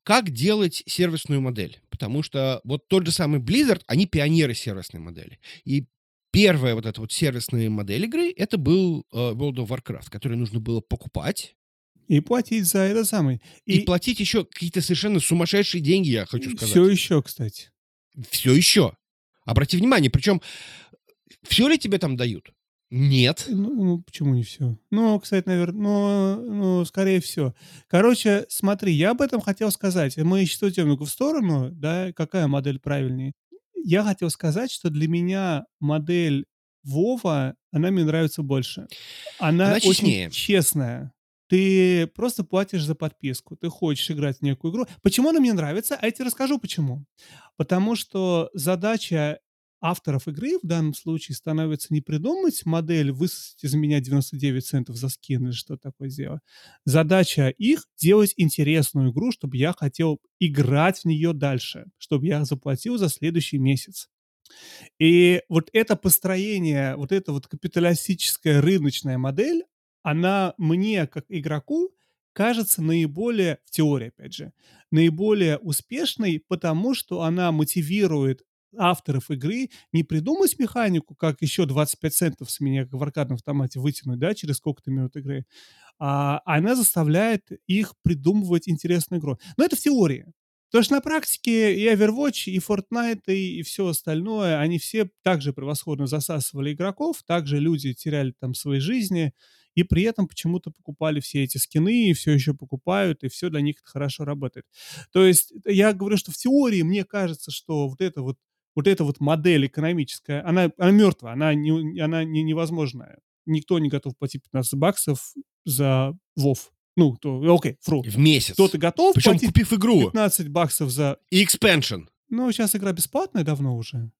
как делать сервисную модель? Потому что вот тот же самый Blizzard, они пионеры сервисной модели. И первая вот эта вот сервисная модель игры- это был, а, World of Warcraft, который нужно было покупать И платить за этот самый. и И платить еще какие-то совершенно сумасшедшие деньги, я хочу сказать. всё ещё, кстати. Всё еще. Обрати внимание, причем всё ли тебе там дают? Нет. Ну ну, почему не всё? Ну, кстати, навер ну ну, скорее всё. Короче, смотри, я об этом хотел сказать. Мы уйдем немного в сторону, да, какая модель правильнее. Я хотел сказать, что для меня модель "Вова", она мне нравится больше. Она Она очень честнее. честная. Ты просто платишь за подписку. Ты хочешь играть в некую игру. Почему она мне нравится? А я те расскажу почему. Потому что задача авторов игры в данном случае становится не придумать модель, высосать из меня 99 центов за скин или что-то такое сделать. Задача их- делать интересную игру, чтобы я хотел играть в неё дальше, чтобы я заплатил за следующий месяц. И вот это построение, вот эта вот капиталистическая рыночная модель, она мне, как игроку, кажется наиболее, в теории опять же, наиболее успешной, потому что она мотивирует авторов игры не придумать механику, как еще 25 центов с меня, в аркадном автомате, вытянуть, да, через сколько-то минут игры, а она заставляет их придумывать интересную игру. Но это в теории. Потому что на практике и Overwatch, и Fortnite, и всё остальное, они все также превосходно засасывали игроков, также люди теряли там свои жизни, и при этом почему-то покупали все эти скины, и всё еще покупают, и всё для них хорошо работает. То есть я говорю, что в теории мне кажется, что вот это вот вот эта вот модель экономическая, она она мертвая, она не она не невозможная. Никто не готов платить 15 баксов за WoW. Ну, то окей, true. В месяц. Кто-то готов Причем платить купив игру 15 баксов за и expansion. Ну, сейчас игра бесплатная давно уже.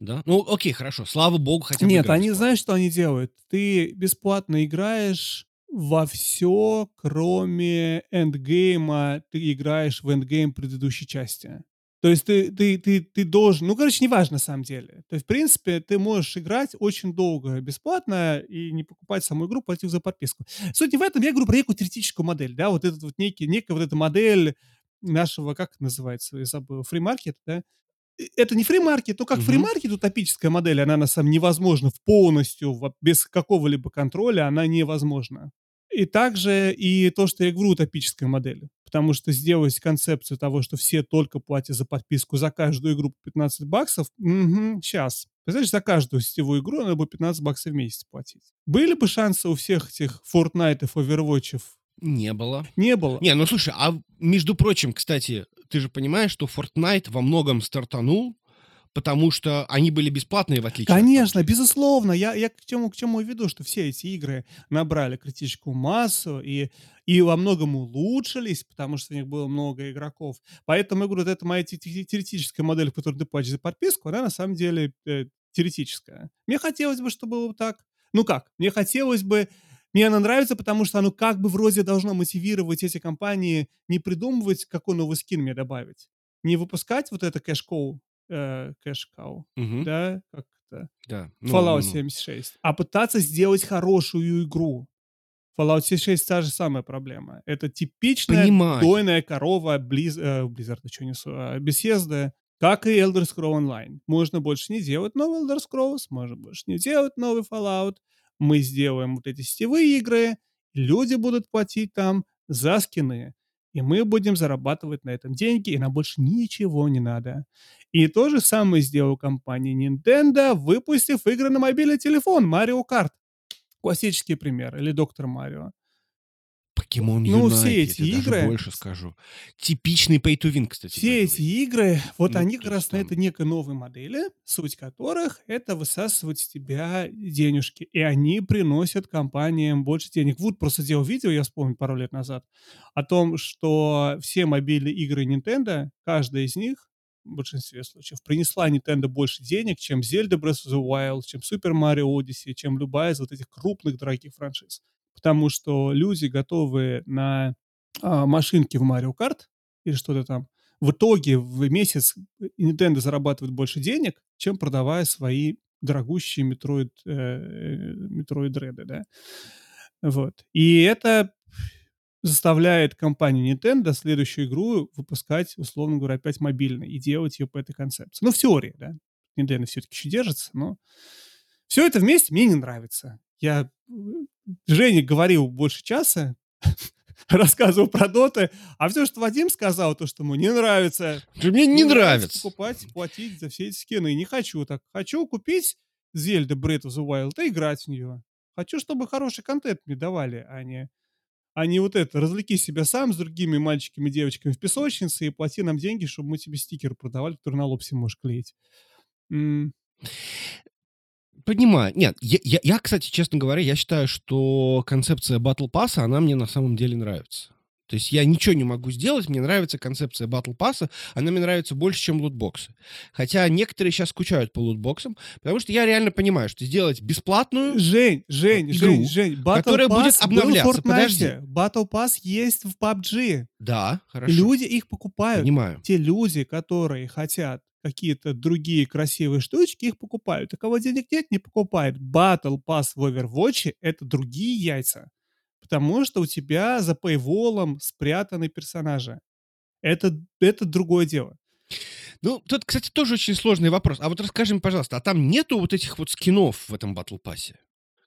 Да? Ну, окей, хорошо. Слава богу, хотя бы Нет, они, знаешь, что они делают? Ты бесплатно играешь во все, кроме эндгейма. Ты играешь в эндгейм предыдущей части. То есть ты, ты, ты, ты должен... Ну, короче, неважно на самом деле. То есть, в принципе, ты можешь играть очень долго бесплатно и не покупать саму игру, платив за подписку. Суть не в этом. Я говорю про некую теоретическую модель. Да, вот этот вот некий, некая вот эта модель нашего, как это называется, я забыл, фримаркет, да? Э, Это не фримаркет, но как Мгм. фримаркет, утопическая модель, она на самом невозможна полностью, без какого-либо контроля, она невозможна. И также и то, что я говорю, утопическая модель. Потому что сделать концепцию того, что все только платят за подписку за каждую игру по 15 баксов, сейчас. Представляешь, за каждую сетевую игру надо бы 15 баксов в месяц платить. Были бы шансы у всех этих Fortnite, Overwatch? Не было. Не было. Не, ну слушай, а между прочим, кстати, ты же понимаешь, что Fortnite во многом стартанул, потому что они были бесплатные, в отличие от Конечно, PUBG. безусловно. Я, я к чему, к чему веду, что все эти игры набрали критическую массу и, и во многом улучшились, потому что у них было много игроков. Поэтому я говорю, вот эта моя те- те- теоретическая модель, в которой ты платишь за подписку, она на самом деле э, теоретическая. Мне хотелось бы, чтобы было так. Ну как? Мне хотелось бы... Мне она нравится, потому что оно как бы вроде должно мотивировать эти компании не придумывать, какой новый скин мне добавить. Не выпускать вот это кэш-коу, э, кэш-кау, Мгм. да, как это, Да. Ну, Fallout ну, ну. 76, а пытаться сделать хорошую игру. Fallout 76 та же самая проблема. Это типичная Понимаю. дойная корова Близ, э, Blizzard, что несу, а, Bethesda, как и Elder Scrolls Online. Можно больше не делать новый Elder Scrolls, можно больше не делать новый Fallout. Мы сделаем вот эти сетевые игры, люди будут платить там за скины, и мы будем зарабатывать на этом деньги, и нам больше ничего не надо. И то же самое сделала компания Nintendo, выпустив игры на мобильный телефон Mario Kart. Классический пример. Или Доктор Марио. Покемон Ну, Юнайт, все я эти даже игры- больше скажу. Типичный pay to win, кстати. Все эти игры, вот Ну, они то как раз есть на там- этой некой новой модели, суть которых это высасывать с тебя денежки. И они приносят компаниям больше денег. Вуд просто делал видео, я вспомнил пару лет назад, о том, что все мобильные игры Nintendo, каждая из них, в большинстве случаев, принесла Nintendo больше денег, чем Zelda Breath of the Wild, чем Super Mario Odyssey, чем любая из вот этих крупных дорогих франшиз. Потому что люди готовы на а, машинки в Mario Kart или что-то там, в итоге в месяц Nintendo зарабатывает больше денег, чем продавая свои дорогущие Metroid, э, Metroid Dread, да. Вот. И это заставляет компанию Nintendo следующую игру выпускать, условно говоря, опять мобильной и делать ее по этой концепции. Ну, в теории, да. Nintendo все-таки еще держится, но все это вместе мне не нравится. Я Жене говорил больше часа, рассказывал про доты, а все, что Вадим сказал, то, что ему не нравится, Мне не нравится. покупать, платить за все эти скины. Не хочу так. Хочу купить Зельда Breath of the Wild и играть в нее. Хочу, чтобы хороший контент мне давали, а не, а не вот это. Развлеки себя сам с другими мальчиками и девочками в песочнице и плати нам деньги, чтобы мы тебе стикеры продавали, которые на лоб себе можешь клеить. М, Понимаю. Нет, я, я- я, кстати, честно говоря, я считаю, что концепция Battle Pass, она мне на самом деле нравится. То есть я ничего не могу сделать, мне нравится концепция Battle Pass, она мне нравится больше, чем лутбоксы. Хотя некоторые сейчас скучают по лутбоксам, потому что я реально понимаю, что сделать бесплатную... Жень, Жень, Игру, Жень, Жень, Battle которая будет Pass в обновляться. Подожди. Battle Pass есть в PUBG. Да, хорошо, Люди их покупают. понимаю. те люди, которые хотят какие-то другие красивые штучки, их покупают. У кого денег нет, не покупает. Battle Pass в Overwatch — это другие яйца. Потому что у тебя за пейволом спрятаны персонажи. Это, это другое дело. Ну, тут, кстати, тоже очень сложный вопрос. А вот расскажи мне, пожалуйста, а там нету вот этих вот скинов в этом Battle Pass?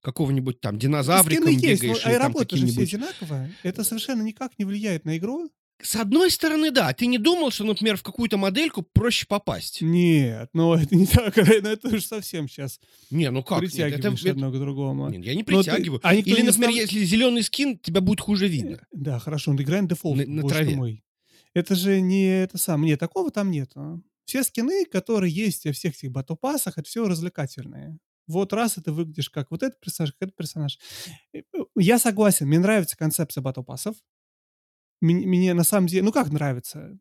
Какого-нибудь там динозавриком Скины есть, но бегаешь а же все одинаковая. Это совершенно никак не влияет на игру. С одной стороны, да. Ты не думал, что, например, в какую-то модельку проще попасть? Нет, но это не так. Ну, это уже совсем сейчас Не, ну как? Нет, это- притягиваешь это- одно к другому. Нет, я не ты- притягиваю. а никто Или, например, став- если зеленый скин, тебя будет хуже видно. Да, хорошо, он играет дефолт. На- на ты траве. мой. Это же не это самое. Нет, такого там нет. а. Все скины, которые есть во всех этих батл-пассах, это все развлекательные. Вот раз и ты выглядишь как вот этот персонаж, как этот персонаж. Э, э, я согласен, мне нравится концепция батл-пассов. Мне, мне на самом деле, ну как нравится?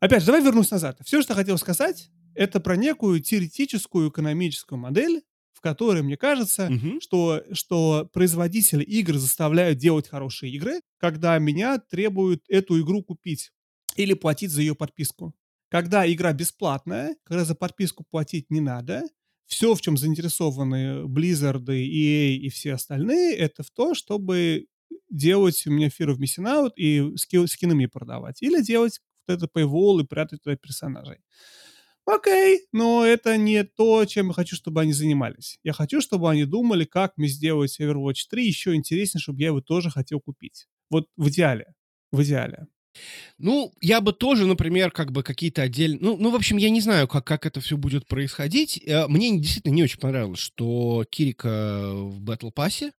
Опять же, давай вернусь назад. Все, что я хотел сказать, это про некую теоретическую экономическую модель, в которой, мне кажется, Мгм. что, что производители игр заставляют делать хорошие игры, когда меня требуют эту игру купить или платить за ее подписку. Когда игра бесплатная, когда за подписку платить не надо, все, в чем заинтересованы Blizzard, EA и все остальные, это в то, чтобы делать у меня Fear of Missing Out и ски, скины мне продавать. Или делать вот это paywall и прятать туда персонажей. Окей, но это не то, чем я хочу, чтобы они занимались. Я хочу, чтобы они думали, как мне сделать Overwatch 3 еще интереснее, чтобы я его тоже хотел купить. Вот в идеале. В идеале. Ну, я бы тоже, например, как бы какие-то отдельные... Ну, ну, в общем, я не знаю, как, как это все будет происходить. Э, Мне действительно не очень понравилось, что Кирика в Battle Pass.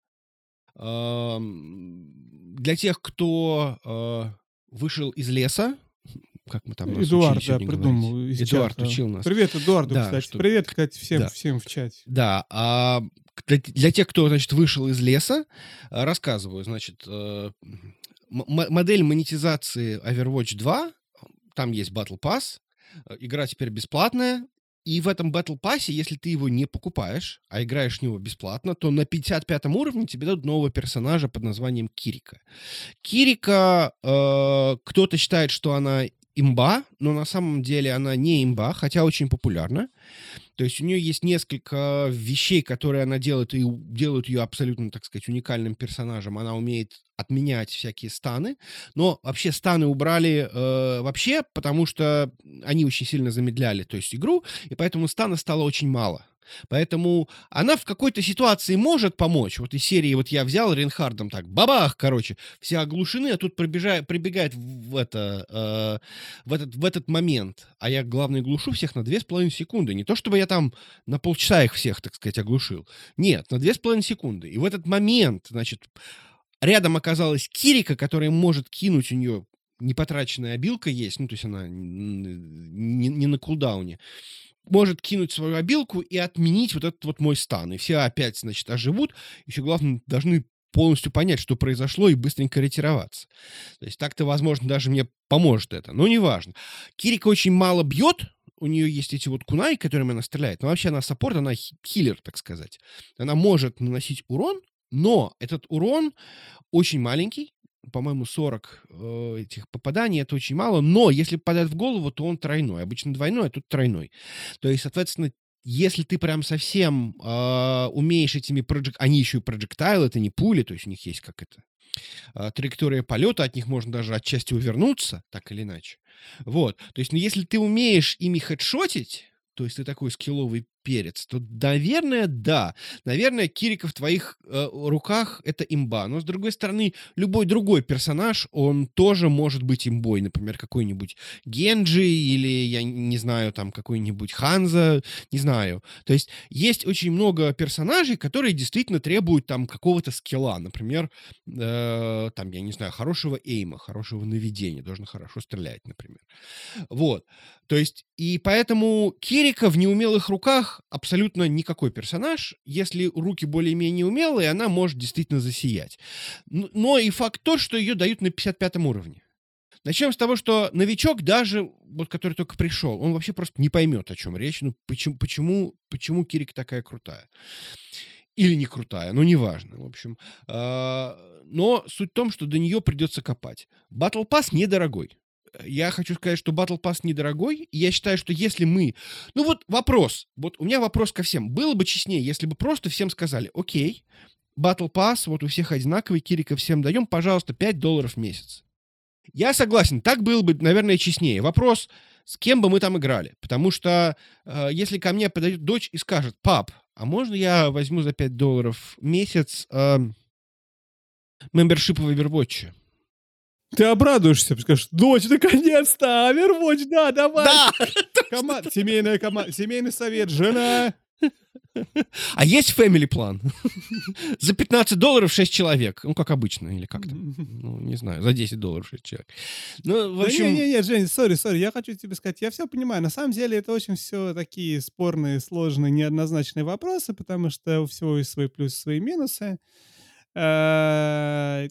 Для тех, кто э, вышел из леса, как мы там нас Эдуард, учили да, придумал. Эдуард чата. учил нас. Привет Эдуарду, Да, кстати. что- Привет, кстати, всем, Да. всем в чате. Да, а для, для тех, кто, значит, вышел из леса, э, рассказываю, значит, э, модель монетизации Overwatch 2, там есть Battle Pass, э, игра теперь бесплатная, и в этом Battle Pass, если ты его не покупаешь, а играешь в него бесплатно, то на 55 уровне тебе дадут нового персонажа под названием Кирика. Кирика, э, кто-то считает, что она имба, но на самом деле она не имба, хотя очень популярна. То есть у нее есть несколько вещей, которые она делает, и делают ее абсолютно, так сказать, уникальным персонажем. Она умеет отменять всякие станы, но вообще станы убрали э, вообще, потому что они очень сильно замедляли, то есть игру, и поэтому стана стало очень мало. Поэтому она в какой-то ситуации может помочь. Вот из серии вот я взял Рейнхардом так, бабах, короче, все оглушены, а тут пробежа- прибегает в, это, э, в, этот, в этот момент, а я, главное, глушу всех на 2,5 секунды. Не то, чтобы я там на полчаса их всех, так сказать, оглушил. Нет, на 2,5 секунды. И в этот момент, значит, рядом оказалась Кирика, которая может кинуть у нее непотраченная обилка есть, ну, то есть она не, не на кулдауне, может кинуть свою обилку и отменить вот этот вот мой стан. И все опять, значит, оживут. Еще главное, должны полностью понять, что произошло, и быстренько ретироваться. То есть так-то, возможно, даже мне поможет это. Но неважно. Кирика очень мало бьет, у нее есть эти вот кунаи, которыми она стреляет. Но вообще она саппорт, она хи- хиллер, так сказать. Она может наносить урон, но этот урон очень маленький, по-моему, 40 э, этих попаданий, это очень мало, но если попадает в голову, то он тройной. Обычно двойной, а тут тройной. То есть, соответственно, если ты прям совсем э, умеешь этими проджек... Они еще и проджектайл, это не пули, то есть у них есть как это э, траектория полета, от них можно даже отчасти увернуться, так или иначе. Вот. То есть, ну, если ты умеешь ими хедшотить, то есть ты такой скилловый перец, то, наверное, да. Наверное, Кирика в твоих э, руках это имба. Но, с другой стороны, любой другой персонаж, он тоже может быть имбой. Например, какой-нибудь Генджи или, я не знаю, там какой-нибудь Ханза, не знаю. То есть есть очень много персонажей, которые действительно требуют там какого-то скилла. Например, э, там, я не знаю, хорошего эйма, хорошего наведения, должен хорошо стрелять, например. Вот. То есть, и поэтому Кирика в неумелых руках абсолютно никакой персонаж. Если руки более-менее умелые, она может действительно засиять. Но и факт то, что ее дают на 55 уровне. Начнем с того, что новичок даже, вот который только пришел, он вообще просто не поймет, о чем речь. Ну, почему, почему, почему Кирика такая крутая? Или не крутая, ну, неважно, в общем. А, Но суть в том, что до нее придется копать. Battle Pass недорогой я хочу сказать, что Battle Pass недорогой, и я считаю, что если мы... Ну вот вопрос, вот у меня вопрос ко всем. Было бы честнее, если бы просто всем сказали, окей, Battle Pass, вот у всех одинаковый, Кирика всем даем, пожалуйста, 5 долларов в месяц. Я согласен, так было бы, наверное, честнее. Вопрос, с кем бы мы там играли. Потому что э, если ко мне подойдет дочь и скажет, пап, а можно я возьму за 5 долларов в месяц э, мембершип в Overwatch? Ты обрадуешься, скажешь, дочь, наконец-то, Overwatch, да, давай. Да! Команда, семейная команда, семейный совет, жена. А есть family план? За 15 долларов 6 человек. Ну, как обычно, или как там? Ну, не знаю, за 10 долларов 6 человек. Ну, в Да общем... не-не-не, Жень, сори, сори, я хочу тебе сказать, я все понимаю. На самом деле это очень все такие спорные, сложные, неоднозначные вопросы, потому что у всего есть свои плюсы, свои минусы. Э,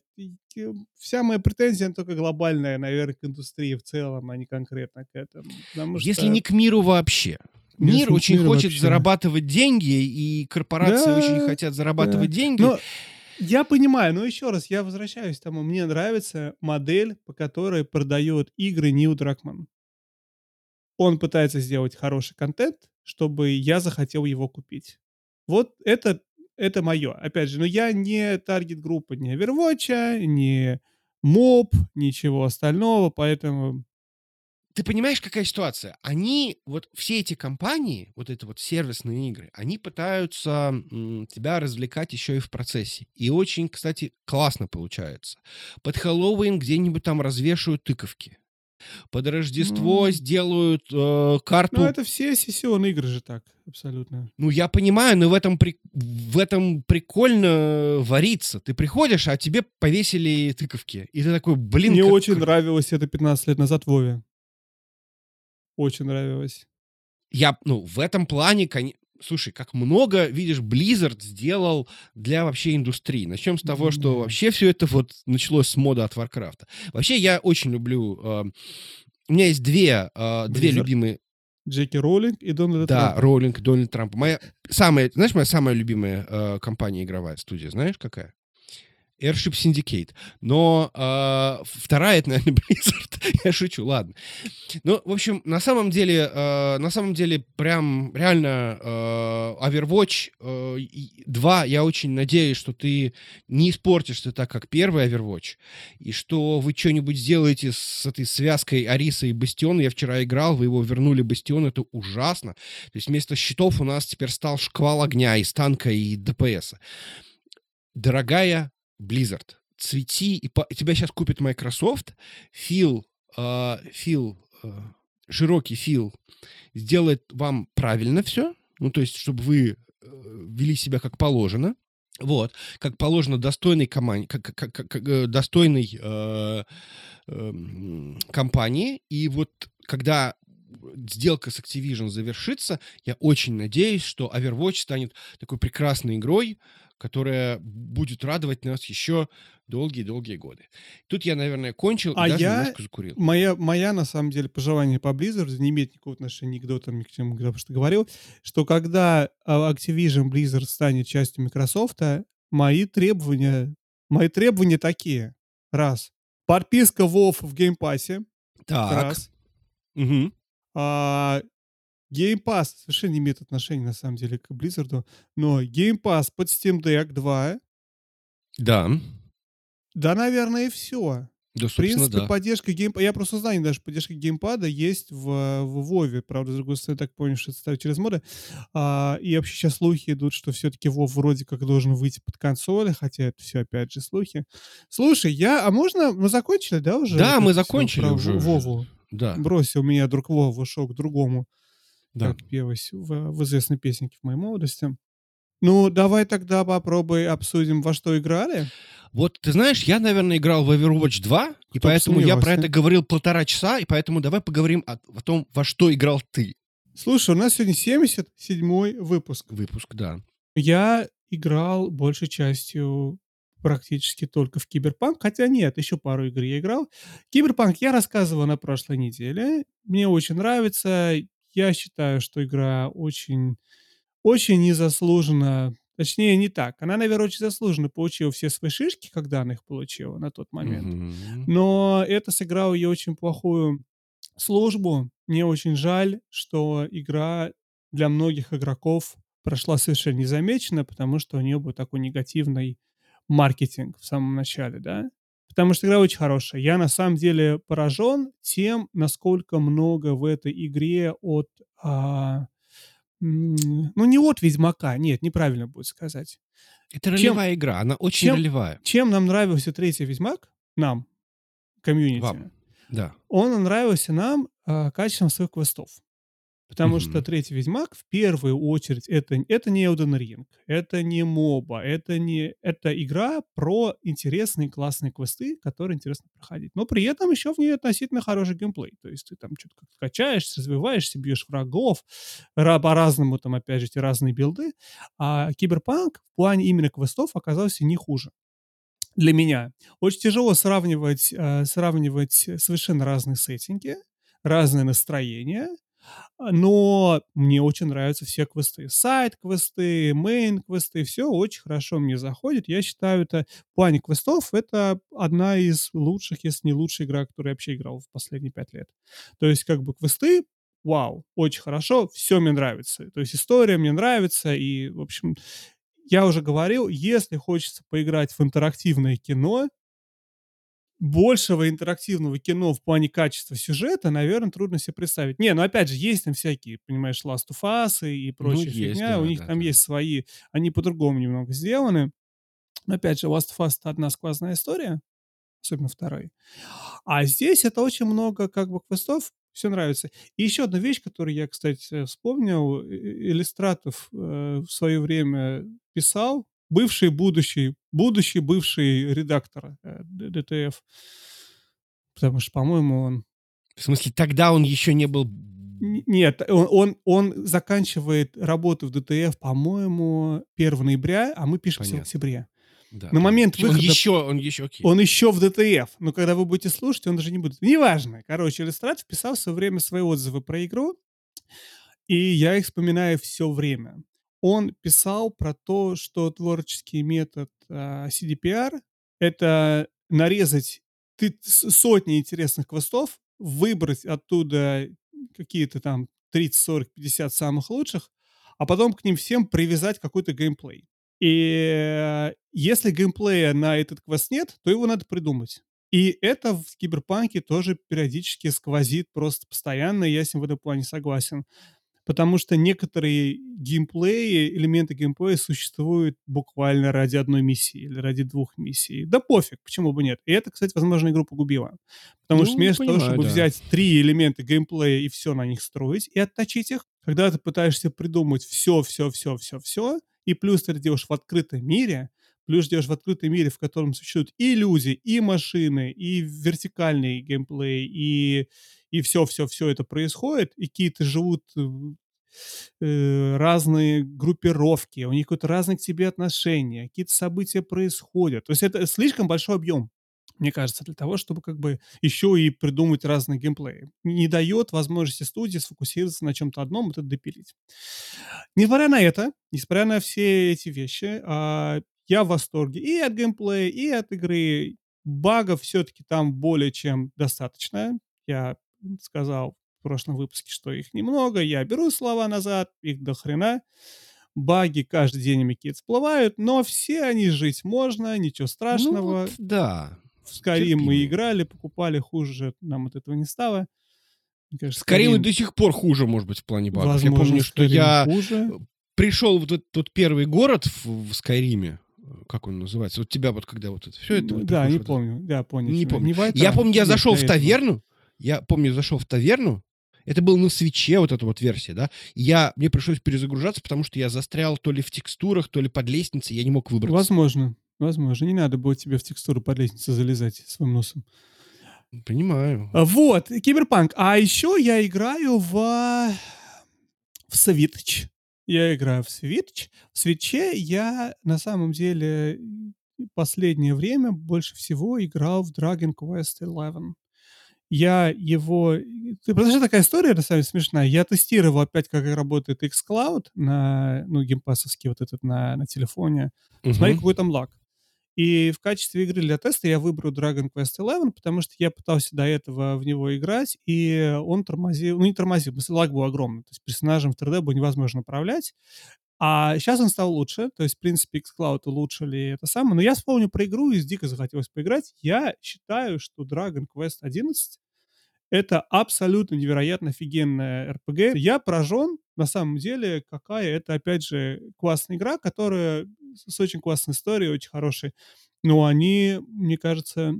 Вся моя претензия только глобальная, наверное, к индустрии в целом, а не конкретно к этому. Если не к миру вообще. Если Мир к очень хочет вообще. зарабатывать деньги, и корпорации очень Да, хотят да. зарабатывать деньги. Но я понимаю, но еще раз, я возвращаюсь к тому, мне нравится модель, по которой продает игры Нил Дракман. Он пытается сделать хороший контент, чтобы я захотел его купить. Вот это, это мое. Опять же, но я не таргет-группа ни Overwatch, ни моб, ничего остального, поэтому... Ты понимаешь, какая ситуация? Они, вот все эти компании, вот это вот сервисные игры, они пытаются тебя развлекать еще и в процессе. И очень, кстати, классно получается. Под Хэллоуин где-нибудь там развешивают тыковки. Под Рождество м, сделают э, Ну, карту это все сессионные игры же так, абсолютно. Ну, я понимаю, но в этом, при- в этом прикольно вариться. Ты приходишь, а тебе повесили тыковки. И ты такой, блин, Мне как- очень нравилось это 15 лет назад в Вове. Очень нравилось. Я, ну, в этом плане, коне- слушай, как много, видишь, Blizzard сделал для вообще индустрии. Начнем с того, что Да. вообще все это вот началось с мода от Варкрафта. Вообще, я очень люблю... э, у меня есть две, э, две Blizzard? любимые... Джеки Роулинг и Дональд Да, Трамп. Роллинг, Дональд Трамп. Моя самая, знаешь, моя самая любимая э, компания игровая студия, знаешь, какая? Airship Syndicate. Но э, вторая, это, наверное, Blizzard. Я шучу, ладно. Ну, в общем, на самом деле, э, на самом деле, прям реально э, Overwatch э, и- 2, я очень надеюсь, что ты не испортишь ты так, как первый Overwatch, и что вы что-нибудь сделаете с этой связкой Ариса и Бастиона. Я вчера играл, вы его вернули, Бастион, это ужасно. То есть вместо щитов у нас теперь стал шквал огня из танка и ДПС. Дорогая Blizzard, цвети, и по- тебя сейчас купит Microsoft, Фил, э, Фил, э, широкий Фил сделает вам правильно все, ну, то есть, чтобы вы э, вели себя как положено, вот, как положено достойной команде, как, как- как- как, э, достойной э, эм, компании, и вот когда сделка с Activision завершится, я очень надеюсь, что Overwatch станет такой прекрасной игрой, которая будет радовать нас еще долгие-долгие годы. Тут я, наверное, кончил А и даже я- немножко закурил. Моя, моя, на самом деле, пожелание по Blizzard не имеет никакого отношения ни к ни к чему, потому что говорил, что когда а, Activision Blizzard станет частью Microsoft, мои требования, мои требования такие. Раз. Подписка WoW в геймпассе. Так. Раз. Мгм. А, Game Pass совершенно не имеет отношения, на самом деле, к Blizzard, но Game Pass под Steam Deck 2, Да. да, наверное, и все. Да, В принципе, да. поддержка геймпада... Я просто знаю, даже поддержка геймпада есть в, в Вове. Правда, с другой стороны, так понял, что это ставят через моды. А, и вообще сейчас слухи идут, что все-таки Вов вроде как должен выйти под консоли, хотя это все опять же слухи. Слушай, я... А можно... Мы закончили, да, уже? Да, мы закончили уже. Вову. Да. Бросил меня друг Вова, ушел к другому. Да. Как пелось в, в известной песенке в моей молодости. Ну, давай тогда попробуй обсудим, во что играли. Вот, ты знаешь, я, наверное, играл в Overwatch 2, и Кто бы поэтому я про это говорил полтора часа, и поэтому давай поговорим о, о том, во что играл ты. Слушай, у нас сегодня 77-й выпуск. Выпуск, да. Я играл большей частью практически только в Киберпанк, хотя нет, еще пару игр я играл. Киберпанк я рассказывал на прошлой неделе. Мне очень нравится. Я считаю, что игра очень, очень незаслуженно, точнее не так. Она, наверное, очень заслуженно получила все свои шишки, когда она их получила на тот момент. Мгм. Но это сыграло ей очень плохую службу. Мне очень жаль, что игра для многих игроков прошла совершенно незамеченно, потому что у нее был такой негативный маркетинг в самом начале, да? Потому что игра очень хорошая. Я на самом деле поражен тем, насколько много в этой игре от... а, ну, не от Ведьмака, нет, неправильно будет сказать. Это Чем- ролевая игра, она очень чем- ролевая. Чем нам нравился третий Ведьмак? Нам, комьюнити. Вам. Да. он нравился нам а, качеством своих квестов. Потому что Мгм. "Третий Ведьмак" в первую очередь это это не Elden Ring, это не моба, это не это игра про интересные классные квесты, которые интересно проходить. Но при этом еще в ней относительно хороший геймплей. То есть ты там чё-то как-то качаешься, развиваешься, бьешь врагов, ра по-разному там, опять же, эти разные билды. А Киберпанк в плане именно квестов оказался не хуже для меня. Очень тяжело сравнивать, э, сравнивать совершенно разные сеттинги, разное настроение, а, но мне очень нравятся все квесты. Сайд-квесты, мейн-квесты- всё очень хорошо мне заходит. Я считаю, это в плане квестов это одна из лучших, если не лучшая игра, которую я вообще играл в последние 5 лет. То есть как бы квесты- вау, очень хорошо, всё мне нравится. То есть история мне нравится и, в общем, я уже говорил, если хочется поиграть в интерактивное кино большего интерактивного кино в плане качества сюжета, наверно, трудно се представить. Не, ну, опять же, есть там всякие, понимаешь, Last of Us и Ну, прочая есть, фигня. У да, них там да-да. есть свои они по-другому немного сделаны. Но опять же, Last of Us- это одна сквозная история, особенно 2. А здесь это очень много как бы квестов, всё нравится. И еще одна вещь, которую я, кстати, вспомнил. И Illustratов, э, в свое время писал, бывший, будущий, будущий бывший редактор, э, DTF. Потому что, по-моему, он В смысле, тогда он еще не был нет, он он он заканчивает работу в DTF, по-моему, 1 ноября, а мы пишемся в Понятно. октябре. Да, На момент есть он выхода еще он еще окей. он еще в DTF, но когда вы будете слушать, он уже не будет. Неважно. Короче, Illustratов писал в свое время свои отзывы про игру, и я их вспоминаю всё время. Он писал про то, что творческий метод, а, CDPR- это нарезать сотни интересных квестов, выбрать оттуда какие-то там 30, 40, 50 самых лучших, а потом к ним всем привязать какой-то геймплей. И если геймплея на этот квест нет, то его надо придумать. И это в Киберпанке тоже периодически сквозит просто постоянно, я с ним в этом плане согласен. Потому что некоторые геймплеи, элементы геймплея существуют буквально ради 1 миссии или ради 2 миссий. Да пофиг, почему бы нет? И это, кстати, возможно, игру погубило. Потому что Ну, вместо того, понимаю, чтобы да. взять 3 элемента геймплея и всё на них строить, и отточить их, когда ты пытаешься придумать всё всё всё всё всё, и плюс ты это делаешь в открытом мире, плюс делаешь в открытом мире, в котором существуют и люди, и машины, и вертикальный геймплей, и и всё это происходит, и какие-то живут, э, разные группировки, у них какое-то разное к тебе отношение, какие-то события происходят. То есть это слишком большой объем, мне кажется, для того, чтобы как бы еще и придумать разные геймплеи. Не дает возможности студии сфокусироваться на чем-то одном, вот это допилить. Несмотря на это, несмотря на все эти вещи, а, я в восторге и от геймплея, и от игры. Багов всё-таки там более чем достаточно. Я сказал в прошлом выпуске, что их немного. Я беру слова назад, их до хрена. Баги каждый день какие-то всплывают, но все они жить можно, ничего Ну вот страшного. да, В Skyrim мы играли, покупали, хуже нам от этого не стало. Кажется, Skyrim до сих пор хуже, может быть, в плане багов. Я Возможно, помню, что я, хуже. э, пришел в тот тот 1 город в в "Скайриме", э, как он называется? Вот тебя вот когда вот это всё это М, вот да, не в этот помню. Да, понял Не помню. Не в Я это помню, я зашел в таверну, я помню, зашел в таверну, это было на "Свитче", вот эта вот версия, да. Я мне пришлось перезагружаться, потому что я застрял то ли в текстурах, то ли под лестницей, я не мог выбраться. Возможно, возможно. Не надо было тебе в текстуру под лестницей залезать своим носом. Понимаю. А, вот, Киберпанк. А еще я играю в в Switch. Я играю в Switch. В "Свитче" я на самом деле, последнее время больше всего играл в Dragon Quest XI. Я его произошла такая история, на самом деле, смешная. Я тестировал опять, как работает xCloud на, ну, геймпасовский вот этот на на телефоне. Посмотреть, Мгм. какой там лаг. И в качестве игры для теста я выбрал Dragon Quest XI, потому что я пытался до этого в него играть, и он тормозил, ну, не тормозил, лаг был огромный. То есть персонажем в 3D было невозможно управлять. А щас он стал лучше. То есть, в принципе, xCloud улучшили это самое. Но я вспомнил про игру, и дико захотелось поиграть. Я считаю, что Dragon Quest XI- это абсолютно невероятно офигенная RPG. Я поражен, на самом деле, какая это, опять же, классная игра, которая с с очень классной историей, очень хорошей. Но они, мне кажется,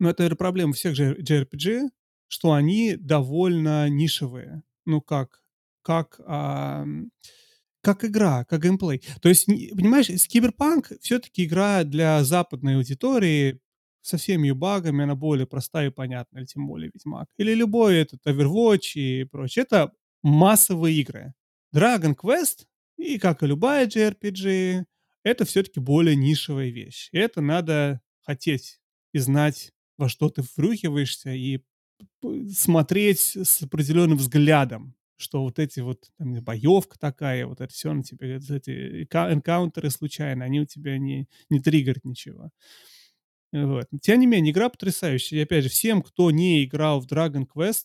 ну, это, проблема всех JRPG, что они довольно нишевые. Ну как? как, ам, как игра, как геймплей. То есть, понимаешь, Киберпанк все-таки игра для западной аудитории со всеми ее багами, она более простая и понятная, тем более Ведьмак. Или любой этот Overwatch и прочее. Это массовые игры. Dragon Quest, и как и любая JRPG, это все-таки более нишевая вещь. Это надо хотеть и знать, во что ты врюхиваешься, и смотреть с определенным взглядом, что вот эти вот, там, боевка такая, вот это все на тебе, эти энкаунтеры случайно, они у тебя не, не триггерят ничего. Вот. Тем не менее, игра потрясающая. И опять же, всем, кто не играл в Dragon Quest,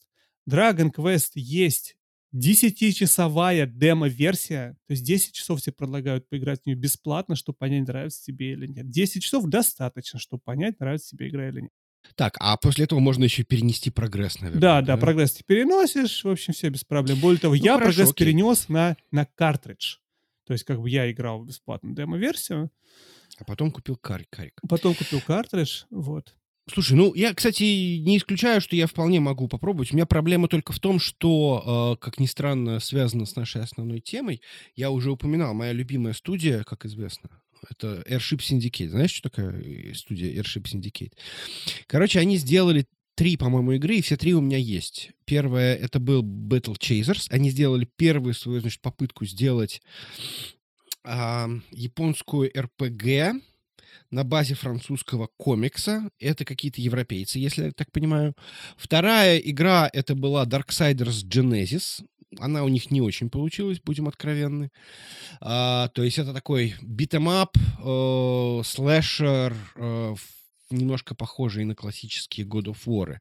Dragon Quest есть 10-часовая демо-версия, то есть 10 часов тебе предлагают поиграть в нее бесплатно, чтобы понять, нравится тебе или нет. 10 часов достаточно, чтобы понять, нравится тебе игра или нет. Так, а после этого можно еще перенести прогресс, наверное. Да, да, да прогресс ты переносишь, в общем, все без проблем. Более того, ну, я хорошо, прогресс окей. перенес на, на картридж. То есть, как бы я играл в бесплатную демо-версию. А потом купил кар карик. Потом купил картридж, вот. Слушай, ну я, кстати, не исключаю, что я вполне могу попробовать. У меня проблема только в том, что, э, как ни странно, связано с нашей основной темой. Я уже упоминал, моя любимая студия, как известно, это Airship Syndicate. Знаешь, что такое э, студия Airship Syndicate? Короче, они сделали три, по-моему, игры, и все три у меня есть. Первая, это был Battle Chasers. Они сделали первую свою, значит, попытку сделать э, японскую RPG на базе французского комикса. Это какие-то европейцы, если я так понимаю. Вторая игра это была Darksiders Genesis. Она у них не очень получилась, будем откровенны. А, то есть это такой beat 'em up, э, слэшер, э, немножко похожий на классические God of War.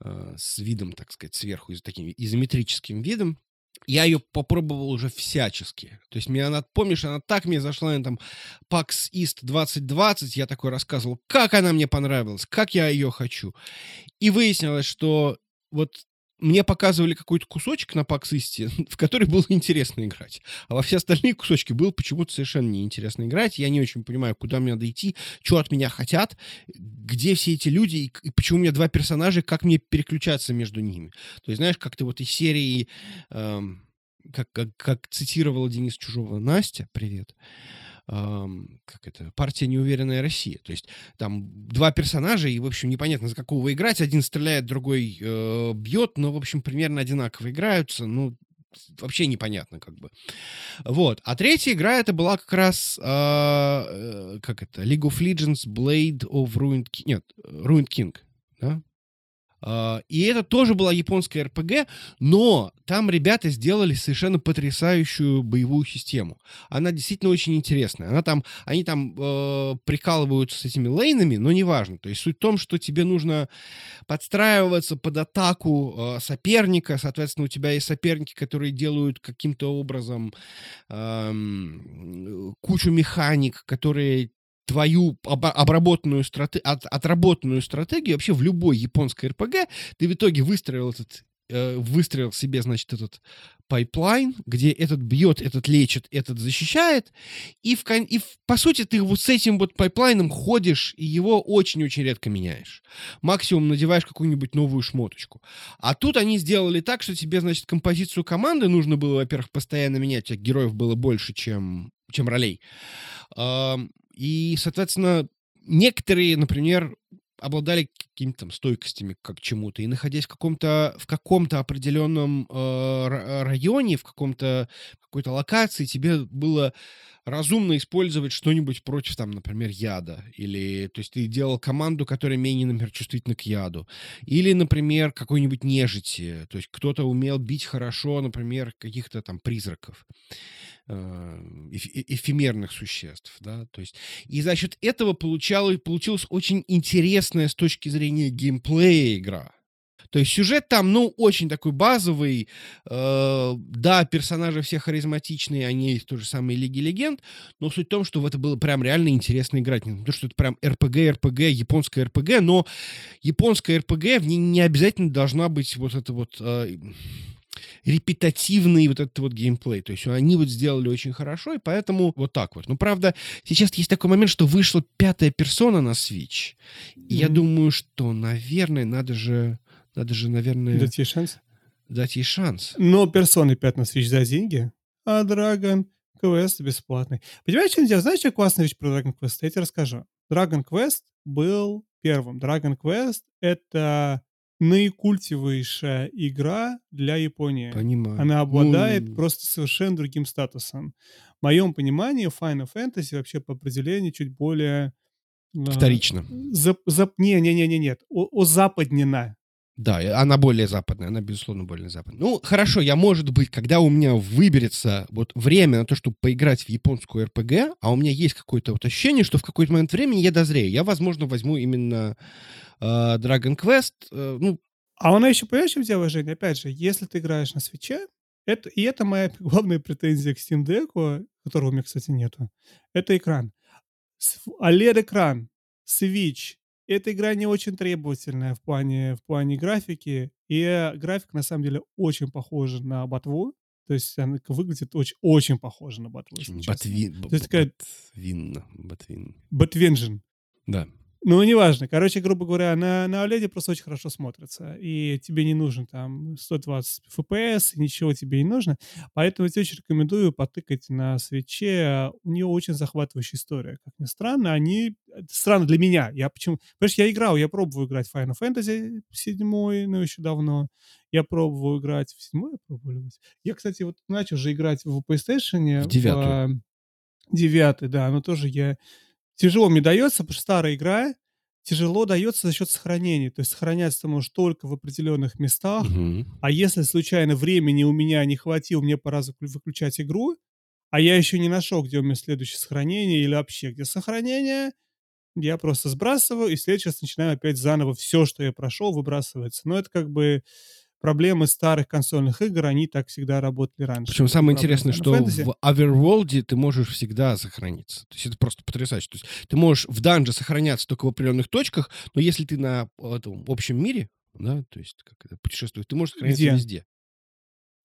Э, с видом, так сказать, сверху, таким изометрическим видом я ее попробовал уже всячески. То есть мне она, помнишь, она так мне зашла, на там PAX East 2020, я такой рассказывал, как она мне понравилась, как я ее хочу. И выяснилось, что вот мне показывали какой-то кусочек на East, в который было интересно играть. А во все остальные кусочки было почему-то совершенно неинтересно играть. Я не очень понимаю, куда мне надо идти, что от меня хотят, где все эти люди, и, и почему у меня два персонажа, как мне переключаться между ними. То есть, знаешь, как-то вот из серии, эм, как, как, как цитировала Денис Чужого Настя, привет, как это, партия «Неуверенная Россия». То есть там два персонажа, и, в общем, непонятно, за какого играть. Один стреляет, другой э, бьет, но, в общем, примерно одинаково играются. Ну, вообще непонятно как бы. Вот. А третья игра это была как раз, а, э, как это, League of Legends Blade of Ruined King. Нет, Ruined King, да? А, и это тоже была японская РПГ, но там ребята сделали совершенно потрясающую боевую систему. Она действительно очень интересная. Она там, они там э, прикалываются с этими лейнами, но неважно. То есть суть в том, что тебе нужно подстраиваться под атаку э, соперника. Соответственно, у тебя есть соперники, которые делают каким-то образом э, кучу механик, которые твою об, обработанную страте, от, отработанную стратегию вообще в любой японской РПГ, ты в итоге выстроил этот э, выстроил себе, значит, этот pipeline, где этот бьет, этот лечит, этот защищает, и, в, и в, по сути ты вот с этим вот pipeline ом ходишь, и его очень-очень редко меняешь. Максимум надеваешь какую-нибудь новую шмоточку. А тут они сделали так, что тебе, значит, композицию команды нужно было, во-первых, постоянно менять, а героев было больше, чем, чем ролей. И, соответственно, некоторые, например, обладали какими-то там стойкостями как чему-то, и находясь в каком-то в каком-то определенном э, районе, в каком-то какой-то локации, тебе было разумно использовать что-нибудь против, там, например, яда. Или, то есть ты делал команду, которая менее, например, чувствительна к яду. Или, например, какой-нибудь нежити. То есть кто-то умел бить хорошо, например, каких-то там призраков эфемерных существ, да, то есть и за счет этого получалось, получилась очень интересная с точки зрения геймплея игра. То есть сюжет там, ну, очень такой базовый. Э, да, персонажи все харизматичные, они из той же самой Лиги Легенд, но суть в том, что в это было прям реально интересно играть. Не то, что это прям РПГ, РПГ, японская РПГ, но японская РПГ, в ней не обязательно должна быть вот это вот... Э, репетативный вот этот вот геймплей. То есть они вот сделали очень хорошо, и поэтому вот так вот. Но, правда, сейчас есть такой момент, что вышла пятая персона на Switch. И mm-hmm. я думаю, что, наверное, надо же надо же, наверное... Дать ей шанс? дать ей шанс. Но Persona 5 на Switch за деньги, а Dragon Quest бесплатный. Понимаешь, что дело? Знаешь, что классная вещь про Dragon Quest? Я тебе расскажу. Dragon Quest был первым. Dragon Quest — это наикультивейшая игра для Японии. Понимаю. Она обладает Ну, просто совершенно другим статусом. В моем понимании Final Fantasy вообще по определению чуть более... а, Вторично. зап- зап- не, не, не, не, нет, о, озападнена. Да, она более западная, она, безусловно, более западная. Ну, хорошо, я, может быть, когда у меня выберется вот время на то, чтобы поиграть в японскую РПГ, а у меня есть какое-то вот ощущение, что в какой-то момент времени я дозрею, я, возможно, возьму именно э, Dragon Quest, э, ну, А она еще, понимаешь, чем дело, Жень? Опять же, если ты играешь на свече, это, и это моя главная претензия к Steam Deck, которого у меня, кстати, нету, это экран. OLED-экран, Switch. Эта игра не очень требовательная в плане, в плане графики, и э, график, на самом деле, очень похожа на ботву. То есть она выглядит очень, очень похоже на честно. Ботвин, То есть такая- Ботвин, Ботвин. Ботвенжин. Да. Ну, неважно. Короче, грубо говоря, на, на OLED просто очень хорошо смотрится. И тебе не нужно там 120 FPS, ничего тебе не нужно. Поэтому я тебе очень рекомендую потыкать на свече. У нее очень захватывающая история. Как ни странно, они... Странно для меня. Я почему... Понимаешь, я играл, я пробовал играть в Final Fantasy 7, ну, еще давно. Я пробовал играть в 7, я пробовал. Я, кстати, вот начал же играть в PlayStation. В девятую. а, девятый, да. Но тоже я тяжело мне дается, потому что старая игра тяжело дается за счет сохранения. То есть сохраняться ты можешь только в определенных местах, Мгм. а если случайно времени у меня не хватило, мне пора выключать игру, а я еще не нашел, где у меня следующее сохранение или вообще где сохранение, я просто сбрасываю, и в следующий раз начинаю опять заново все, что я прошел, выбрасывается. Но это как бы проблемы старых консольных игр, они так всегда работали раньше. Причем самое проблема интересное, что Fantasy. в Overworld ты можешь всегда сохраниться. То есть это просто потрясающе. То есть ты можешь в данже сохраняться только в определенных точках, но если ты на этом общем мире, да, то есть как это путешествуешь, ты можешь сохраняться Где? везде.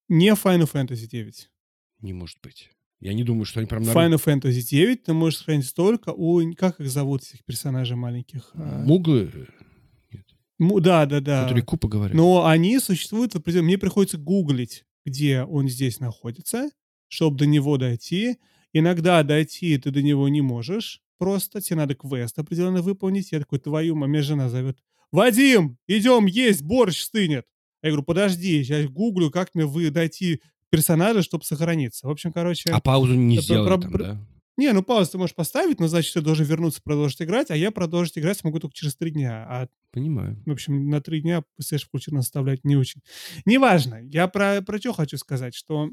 Не Final Fantasy 9. Не может быть. Я не думаю, что они прям В на Final Fantasy 9 ты можешь сохранить только у... Как их зовут, этих персонажей маленьких? А, муглы, му- да, да, да. которые купа говорят. Но они существуют в определенном... Мне приходится гуглить, где он здесь находится, чтобы до него дойти. Иногда дойти ты до него не можешь. Просто тебе надо квест определенно выполнить. Я такой, твою, мать, меня жена зовет. Вадим, идем есть, борщ стынет. Я говорю, подожди, я гуглю, как мне вы дойти персонажа, чтобы сохраниться. В общем, короче... а паузу не сделали про- там, да? Не, ну паузу ты можешь поставить, но значит, ты должен вернуться, продолжить играть, а я продолжить играть смогу только через три дня. А, Понимаю. в общем, на три дня PlayStation включено оставлять не очень. Неважно. Я про, про что хочу сказать, что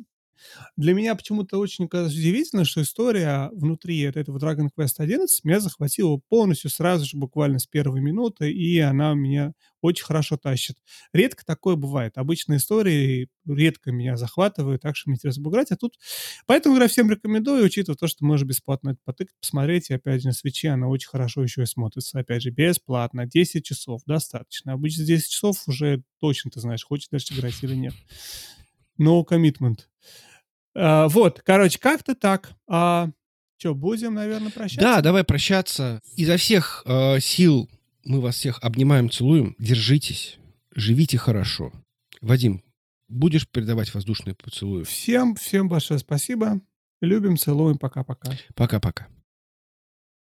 для меня почему-то очень удивительно, что история внутри этого Dragon Quest 11 меня захватила полностью сразу же, буквально с первой минуты, и она меня очень хорошо тащит. Редко такое бывает. Обычно истории редко меня захватывают, так что мне интересно играть. А тут... Поэтому игра всем рекомендую, учитывая то, что можно бесплатно это потыкать, посмотреть. И опять же, на свече она очень хорошо еще и смотрится. Опять же, бесплатно. 10 часов достаточно. Обычно 10 часов уже точно ты знаешь, хочешь дальше играть или нет. No commitment. А, вот, короче, как-то так. А, что, будем, наверное, прощаться? Да, давай прощаться. Изо всех э, сил мы вас всех обнимаем, целуем. Держитесь, живите хорошо. Вадим, будешь передавать воздушные поцелуи? Всем, всем большое спасибо. Любим, целуем. Пока-пока. Пока-пока.